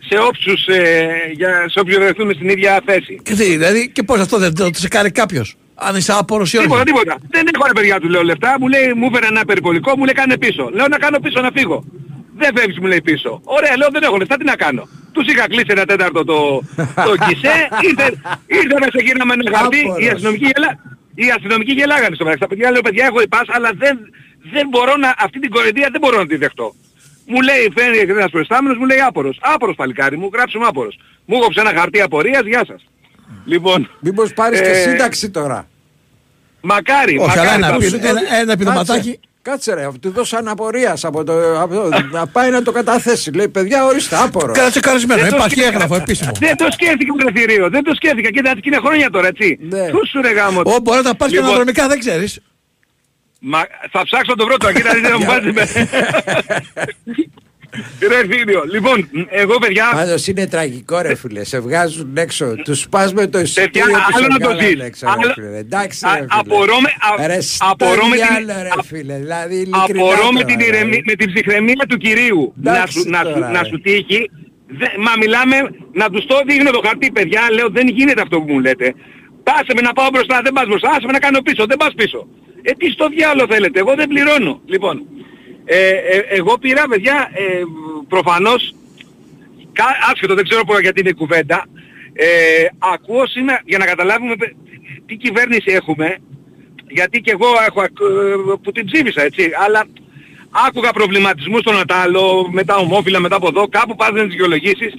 σε όποιους, ε, για, σε όποιους βρεθούν στην ίδια θέση. Και τι, δηλαδή, και πώς αυτό δεν το τσεκάρει κάποιος; Αν είσαι άπορος ή όχι. Τίποτα, τίποτα. Δεν έχω ρε παιδιά του λέω λεφτά, μου λέει μου έφερε ένα περιπολικό, μου λέει κάνε πίσω. Λέω να κάνω πίσω να φύγω. Δεν φεύγεις μου λέει πίσω. Ωραία, λέω δεν έχω λεφτά, τι να κάνω. Τους είχα κλείσει ένα τέταρτο το, το κισέ, ήρθε, ήρθε να σε γύρνα με ένα χαρτί, οι αστυνομικοί, γελά, οι αστυνομικοί γελάγανε στο μεταξύ. Τα παιδιά λέω παιδιά έχω υπάς, αλλά δεν, δεν μπορώ να, αυτή την κορεδία δεν μπορώ να τη δεχτώ. Μου λέει, φαίνεται ένας προϊστάμενος, μου λέει άπορος. Άπορος παλικάρι μου, γράψουμε άπορος. Μου έκοψε ένα χαρτί απορίας, γεια σας. Λοιπόν, Μήπως πάρεις και ε, σύνταξη τώρα; Μακάρι, Όχι, μακάρι. αλλά ένα, θα επι- μου- ένα, ένα επιδοματάκι. Κάτσε, Κάτσε ρε, του δώσω αναπορίας από το, από το, να πάει να το καταθέσει. Λέει παιδιά ορίστε άπορο. Κάτσε καλεσμένο, Δεν το υπάρχει σκέφτηκα. έγγραφο επίσημο. Δεν το σκέφτηκα το θηρίο, δεν το σκέφτηκα. Κοίτα, και είναι χρόνια τώρα, έτσι. Πού σου ρε γάμο. Ω, μπορεί να τα πας και Λοιπόν, αναδρομικά, δεν ξέρεις. Μα θα ψάξω τον πρώτο, κοίτα, δεν να μου βάζει με. <laughs> Ρε θηρίο. Λοιπόν, εγώ παιδιά... Πάντως είναι τραγικό ρε φίλε, σε βγάζουν έξω, τους πας με το εισιτήριο Παιδιά, που άλλο σε να το βγάλανε ζεις. έξω ρε Άλλο- φίλε. Εντάξει Α- ρε φίλε. απορώ με- α- Ρε απορώ με στο την- διάλο, ρε α- φίλε, δηλαδή ειλικρινά Απορώ με τώρα, την, δηλαδή. ηρεμία, με την ψυχραιμία του κυρίου. Να Εντάξει σου, να, σου, τώρα, να ρε. σου τύχει. Δε- μα μιλάμε, να τους το δείχνω το χαρτί παιδιά, λέω δεν γίνεται αυτό που μου λέτε. Πάσε με να πάω μπροστά, δεν πας μπροστά, άσε με να κάνω πίσω, δεν πας πίσω. Ε, τι στο διάλογο θέλετε, εγώ δεν πληρώνω. Λοιπόν, ε, ε, εγώ πήρα παιδιά, ε, προφανώς, κα- άσχετο δεν ξέρω πού- γιατί είναι η κουβέντα, ε, ακούω σήμερα, για να καταλάβουμε παι- τι κυβέρνηση έχουμε, γιατί και εγώ έχω, ακ- ε, που την ψήφισα έτσι, αλλά άκουγα προβληματισμούς στον Ατάλο, με τα ομόφυλα, μετά από εδώ, κάπου πάνε τις δικαιολογήσεις.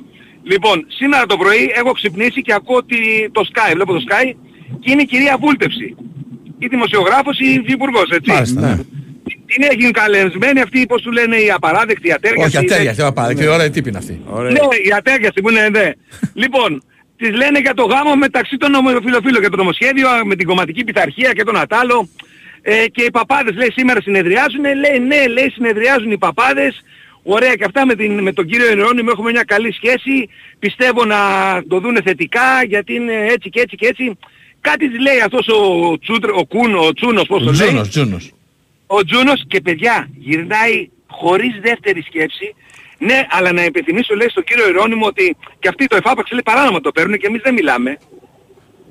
Λοιπόν, σήμερα το πρωί έχω ξυπνήσει και ακούω ότι το Sky, βλέπω το Sky, και είναι η κυρία Βούλτεψη. Η δημοσιογράφος ή η υπουργός, έτσι. Μάλιστα, ναι. Είναι εγκαλεσμένη αυτή, πώς του λένε, η απαράδεκτη, η ατέριαστη. Όχι, ατέριαστη, απαράδεκτη. Ωραία τύπη είναι αυτή. Ναι, η ατέριαστη που είναι, ναι. <laughs> λοιπόν, τις λένε για το γάμο μεταξύ των ομοφιλοφίλων και το νομοσχέδιο, με την κομματική πειθαρχία και τον Ατάλο. Ε, και οι παπάδες λέει σήμερα συνεδριάζουν, λέει ναι, λέει συνεδριάζουν οι παπάδες. Ωραία και αυτά με, την, με τον κύριο Ιερώνυμο έχουμε μια καλή σχέση. Πιστεύω να το δούνε θετικά γιατί είναι έτσι και έτσι και έτσι. Κάτι της λέει αυτός ο, Τσούτρ, ο, Κούν, ο Τσούνος, πώς το λέει. Τζούνος, Τζούνος. Ο Τζούνος και παιδιά γυρνάει χωρίς δεύτερη σκέψη. Ναι, αλλά να επιθυμίσω λέει στον κύριο Ιερώνυμο ότι και αυτοί το εφάπαξ λέει παράνομα το παίρνουν και εμείς δεν μιλάμε.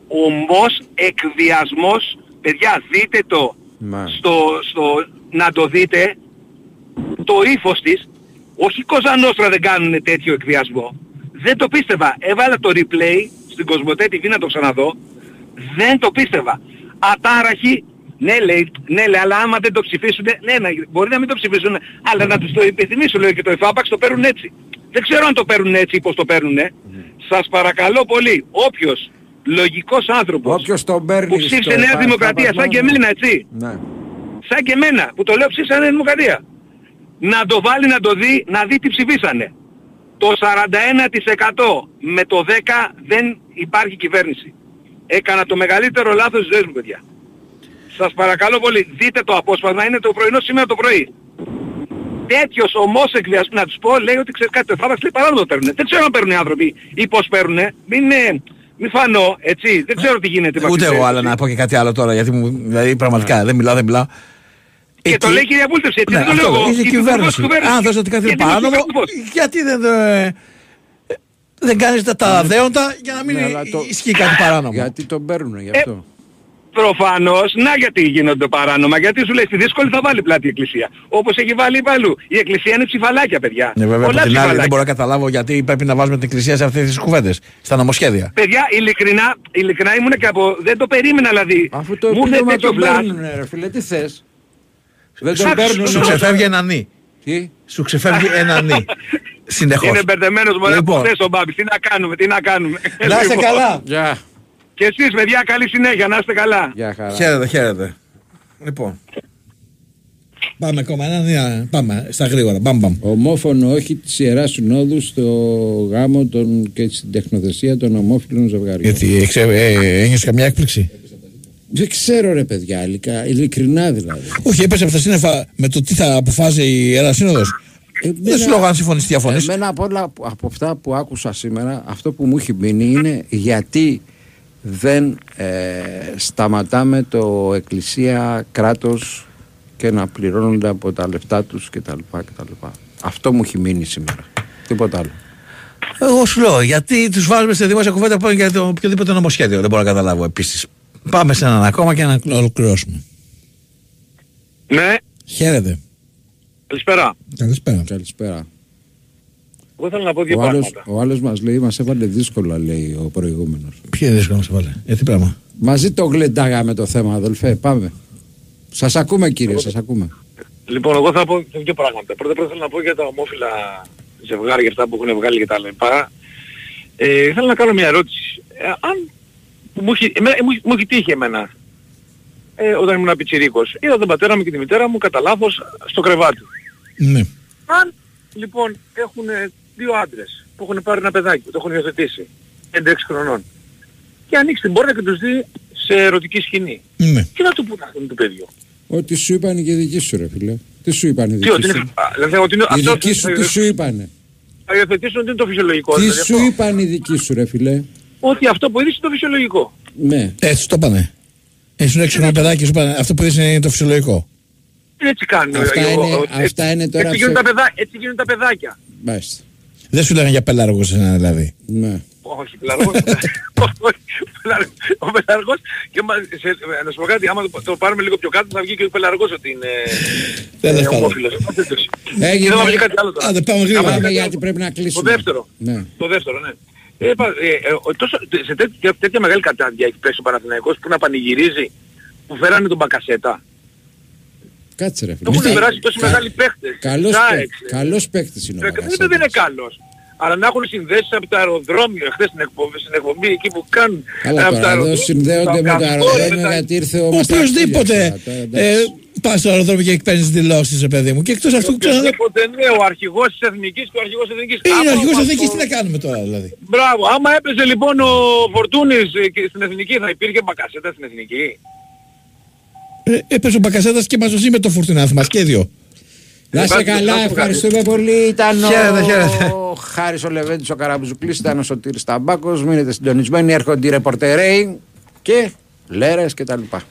Ομός εκβιασμός, παιδιά δείτε το στο, στο, να το δείτε το ύφος της, όχι Κοζανόστρα δεν κάνουν τέτοιο εκβιασμό. Δεν το πίστευα. Έβαλα το replay στην Κοσμοτέ TV να το ξαναδώ. Δεν το πίστευα. Ατάραχη, ναι λέει, ναι λέει, αλλά άμα δεν το ψηφίσουν, ναι, να, μπορεί να μην το ψηφίσουν, αλλά να τους το επιθυμίσω, λέω και το εφάπαξ το παίρνουν έτσι. Δεν ξέρω αν το παίρνουν έτσι ή πώς το παίρνουν. Σας παρακαλώ πολύ, όποιος λογικός άνθρωπος Όποιος τον παίρνει που ψήφισε στο Νέα εφα- Δημοκρατία, σαν εφαπαξμό, και εμένα, έτσι. Ναι. Σαν και εμένα, που το λέω ψήφισα Νέα Δημοκρατία. Να το βάλει να το δει, να δει τι ψηφίσανε. Το 41% με το 10% δεν υπάρχει κυβέρνηση. Έκανα το μεγαλύτερο λάθος της ζωής μου, παιδιά. Σας παρακαλώ πολύ, δείτε το απόσπασμα, είναι το πρωινό σήμερα το πρωί. Τέτοιος ομός εκβιασμός, να τους πω, λέει ότι ξέρεις κάτι, το εφάπαξ λέει παρά να το παίρνουν. Δεν ξέρω αν παίρνουν οι άνθρωποι ή πώς παίρνουν. Μην, ε, μην φανώ, έτσι. Δεν ξέρω τι γίνεται. Ούτε Βαγγέλη. εγώ, αλλά να πω και κάτι άλλο τώρα, γιατί μου, δηλαδή πραγματικά δεν μιλάω, δεν μιλάω. Και το λέει η κυρία Βούλτευση, έτσι Ναι, δεν το λέω αυτό, εγώ. είσαι Η κυβέρνηση. κυβέρνηση. Αν δώσετε κάτι Γιατί παράνομο, είμαι κυβέρνητος. γιατί δεν, ε, δεν κάνεις τα, τα δέοντα για να μην Ναι, αλλά το- ισχύει κάτι παράνομο. Γιατί τον παίρνουν Ε, γι' αυτό. Προφανώς, να γιατί γίνονται παράνομα. Γιατί σου λέει στη δύσκολη θα βάλει πλάτη η Εκκλησία. Όπως έχει βάλει παλού. Η Εκκλησία είναι ψηφαλάκια, παιδιά. Ναι, βέβαια, από Πολλά την άλλη ψηφαλάκια. δεν μπορώ να καταλάβω γιατί πρέπει να βάζουμε την εκκλησία σε αυτές τις κουβέντες, στα νομοσχέδια. Παιδιά, ειλικρινά, ειλικρινά ήμουν και από... Δεν το περίμενα δηλαδή. Αφού το Μου ήρθε επίδομα τέτοιο τον βλάς. παίρνουν, ρε φίλε, τι θες; Δεν τον Σου- παίρνουν. Σου σου- ξεφεύγει ένα νι. Τι; Σου ξεφεύγει ένα νι. Συνεχώς. Είναι μπερδεμένος μωρέ Λοιπόν. από χθες ο Μπάμπης. Τι να κάνουμε, τι να κάνουμε. Να είστε Λοιπόν. καλά. Γεια. Και εσείς παιδιά καλή συνέχεια, να είστε καλά. Γεια χαρά. Χαίρετε, χαίρετε. Λοιπόν. Πάμε ακόμα ένα, νι, πάμε στα γρήγορα. Μπαμ, μπαμ. Ομόφωνο όχι της Ιεράς Συνόδου στο γάμο των, και στην τεχνοθεσία των ομόφυλων ζευγαριών. Γιατί ε, ε, ένιωσες καμιά έκπληξη; Δεν ξέρω ρε παιδιά, ειλικρινά, ειλικρινά δηλαδή. Όχι, έπεσε από τα σύννεφα με το τι θα αποφάζει η Ιερά Σύνοδος. Δεν σου λέω αν συμφωνείς τι διαφωνείς. Εμένα από όλα από αυτά που άκουσα σήμερα, αυτό που μου έχει μείνει είναι γιατί δεν ε, σταματάμε το εκκλησία κράτος και να πληρώνονται από τα λεφτά τους κτλ. κτλ. Αυτό μου έχει μείνει σήμερα. Τίποτα άλλο. Εγώ σου λέω, γιατί τους βάζουμε σε δημόσια κουβέντα που για το οποιοδήποτε νομοσχέδιο. Δεν μπορώ να καταλάβω επίσης. Πάμε σε έναν ακόμα και να ολοκληρώσουμε. Ναι, Χαίρετε. καλησπέρα. Καλησπέρα. Καλησπέρα. Εγώ θέλω να πω δύο Ο άλλος, πράγματα. ο άλλος μας λέει, μας έβαλε δύσκολα λέει ο προηγούμενος. Ποιο είναι δύσκολο να σε βάλε; Ε, τι πράγμα; Μαζί το γλεντάγαμε το θέμα αδελφέ, πάμε. Σας ακούμε κύριε, σας ακούμε. Λοιπόν, εγώ θα πω δύο πράγματα. Πρώτα πρώτα θέλω να πω για τα ομόφυλα ζευγάρια αυτά που έχουν βγάλει και τα λοιπά. Ε, θέλω να κάνω μια ερώτηση. Ε, αν μου έχει, εμένα, μου, μου έχει τύχει εμένα ε, όταν ήμουν πιτσιρίκος. Είδα τον πατέρα μου και τη μητέρα μου κατά λάθος στο κρεβάτι. Ναι. Αν λοιπόν έχουν δύο άντρες που έχουν πάρει ένα παιδάκι, που το έχουν υιοθετήσει, 5-6 χρονών, και ανοίξει την πόρτα και τους δει σε ερωτική σκηνή. Ναι. Τι να του πούνε αυτόν του παιδιού. Ό,τι σου είπαν και οι δικοί σου ρε φίλε. Τι σου είπαν οι Τι, δικοί ότι σου; είναι, α, δηλαδή, ότι είναι, Οι αυτό δικοί σου τι σου είπανε; θα υιοθετήσουν ότι είναι το φυσιολογικό. Τι δηλαδή σου αυτό. είπαν οι δικοί σου ρε φίλε; Ότι αυτό που είδες είναι το φυσιολογικό. Ναι. Έτσι το είπανε. Έτσι σου έξω ένα παιδάκι σου είπανε αυτό που δεις είναι το φυσιολογικό. Έτσι κάνουν. Αυτά ε, είναι- ο- ο- αυτά έτσι- είναι τώρα Έτσι γίνουν, ψε- τα παιδά, έτσι γίνουν τα παιδάκια. Μάλιστα. Δεν σου λένε για πελάργος σε ένα δηλαδή. Ναι. Όχι, πελαργός. Όχι, <laughs> πελαργός. Ο πελαργός και μα, σε, να σου πω κάτι, άμα το, το πάρουμε λίγο πιο κάτω θα βγει και ο πελαργός ότι είναι Τέλος ε, πάντων. ομόφυλος. Έγινε. Και θα βγει κάτι άλλο τώρα. Άντε, πάμε γρήγορα. Άμα Πάμε κάτι γιατί άλλο. πρέπει να Το κλείσουμε. δεύτερο. Ναι. Το δεύτερο, ναι. Ε, πα- ε, ε, ο- τόσο, σε τέτοια, τέτοια μεγάλη κατάντια έχει πέσει ο Παναθηναϊκός που να πανηγυρίζει που φέρανε τον Μπακασέτα. Κάτσε ρε Το έχουν φίλε. περάσει τόσοι μεγάλοι παίχτες. Καλός, Τάεξ, παίκ- καλός παίκτης είναι ο Δεν Μπακασέτας. δεν είναι καλός. Αλλά να έχουν συνδέσεις από το αεροδρόμιο χθες στην εκπομπή, στην εκπομπή εκεί που κάνουν. Καλά από τώρα, το εδώ αεροδρόμιο, συνδέονται με το καυτόρια, αεροδρόμιο τα- γιατί ήρθε ο Οποιοδήποτε Μαστραχίλιας τώρα, ε, εντάξει. πας στο αεροδρόμιο και παίρνει δηλώσεις, ρε παιδί μου. Και εκτός αυτού ξαναδώ. Οποιοδήποτε ναι, ο αρχηγός της Εθνικής και ο αρχηγός της Εθνικής. Είναι Άμα ο αρχηγό αυτό- εθνικής, τι να κάνουμε τώρα δηλαδή; Μπράβο. Άμα έπαιζε λοιπόν ο Φορτούνης ε, και στην Εθνική θα υπήρχε Μπακασέτα στην Εθνική. Ε, Έπεσε ο Μπακασέτα και μαζί με το Φουρτινά, μας και δύο. Να σε καλά, ευχαριστούμε πολύ. Ήταν Χαίρετε, χαίρετε. ο Χάρης ο Λεβέντης, ο Καραμπουζουκλής, ήταν ο Σωτήρης Ταμπάκος. Μείνετε συντονισμένοι, έρχονται οι ρεπορτερέοι και λέρες και τα λοιπά.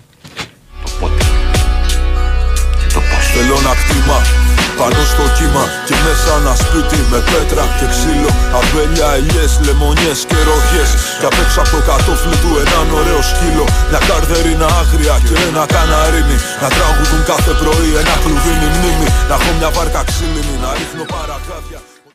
Θέλω ένα κτήμα πάνω στο κύμα Και μέσα ένα σπίτι με πέτρα και ξύλο. Αμπέλια, ελιές, λεμονιές και ρογιές. Και απ' έξω από το κατόφλι του έναν ωραίο σκύλο. Μια καρδερίνα άγρια και ένα καναρίνι. Να τραγουδούν κάθε πρωί ένα κλουβίνι μνήμη. Να έχω μια βάρκα ξύλινη να ρίχνω παρακάδια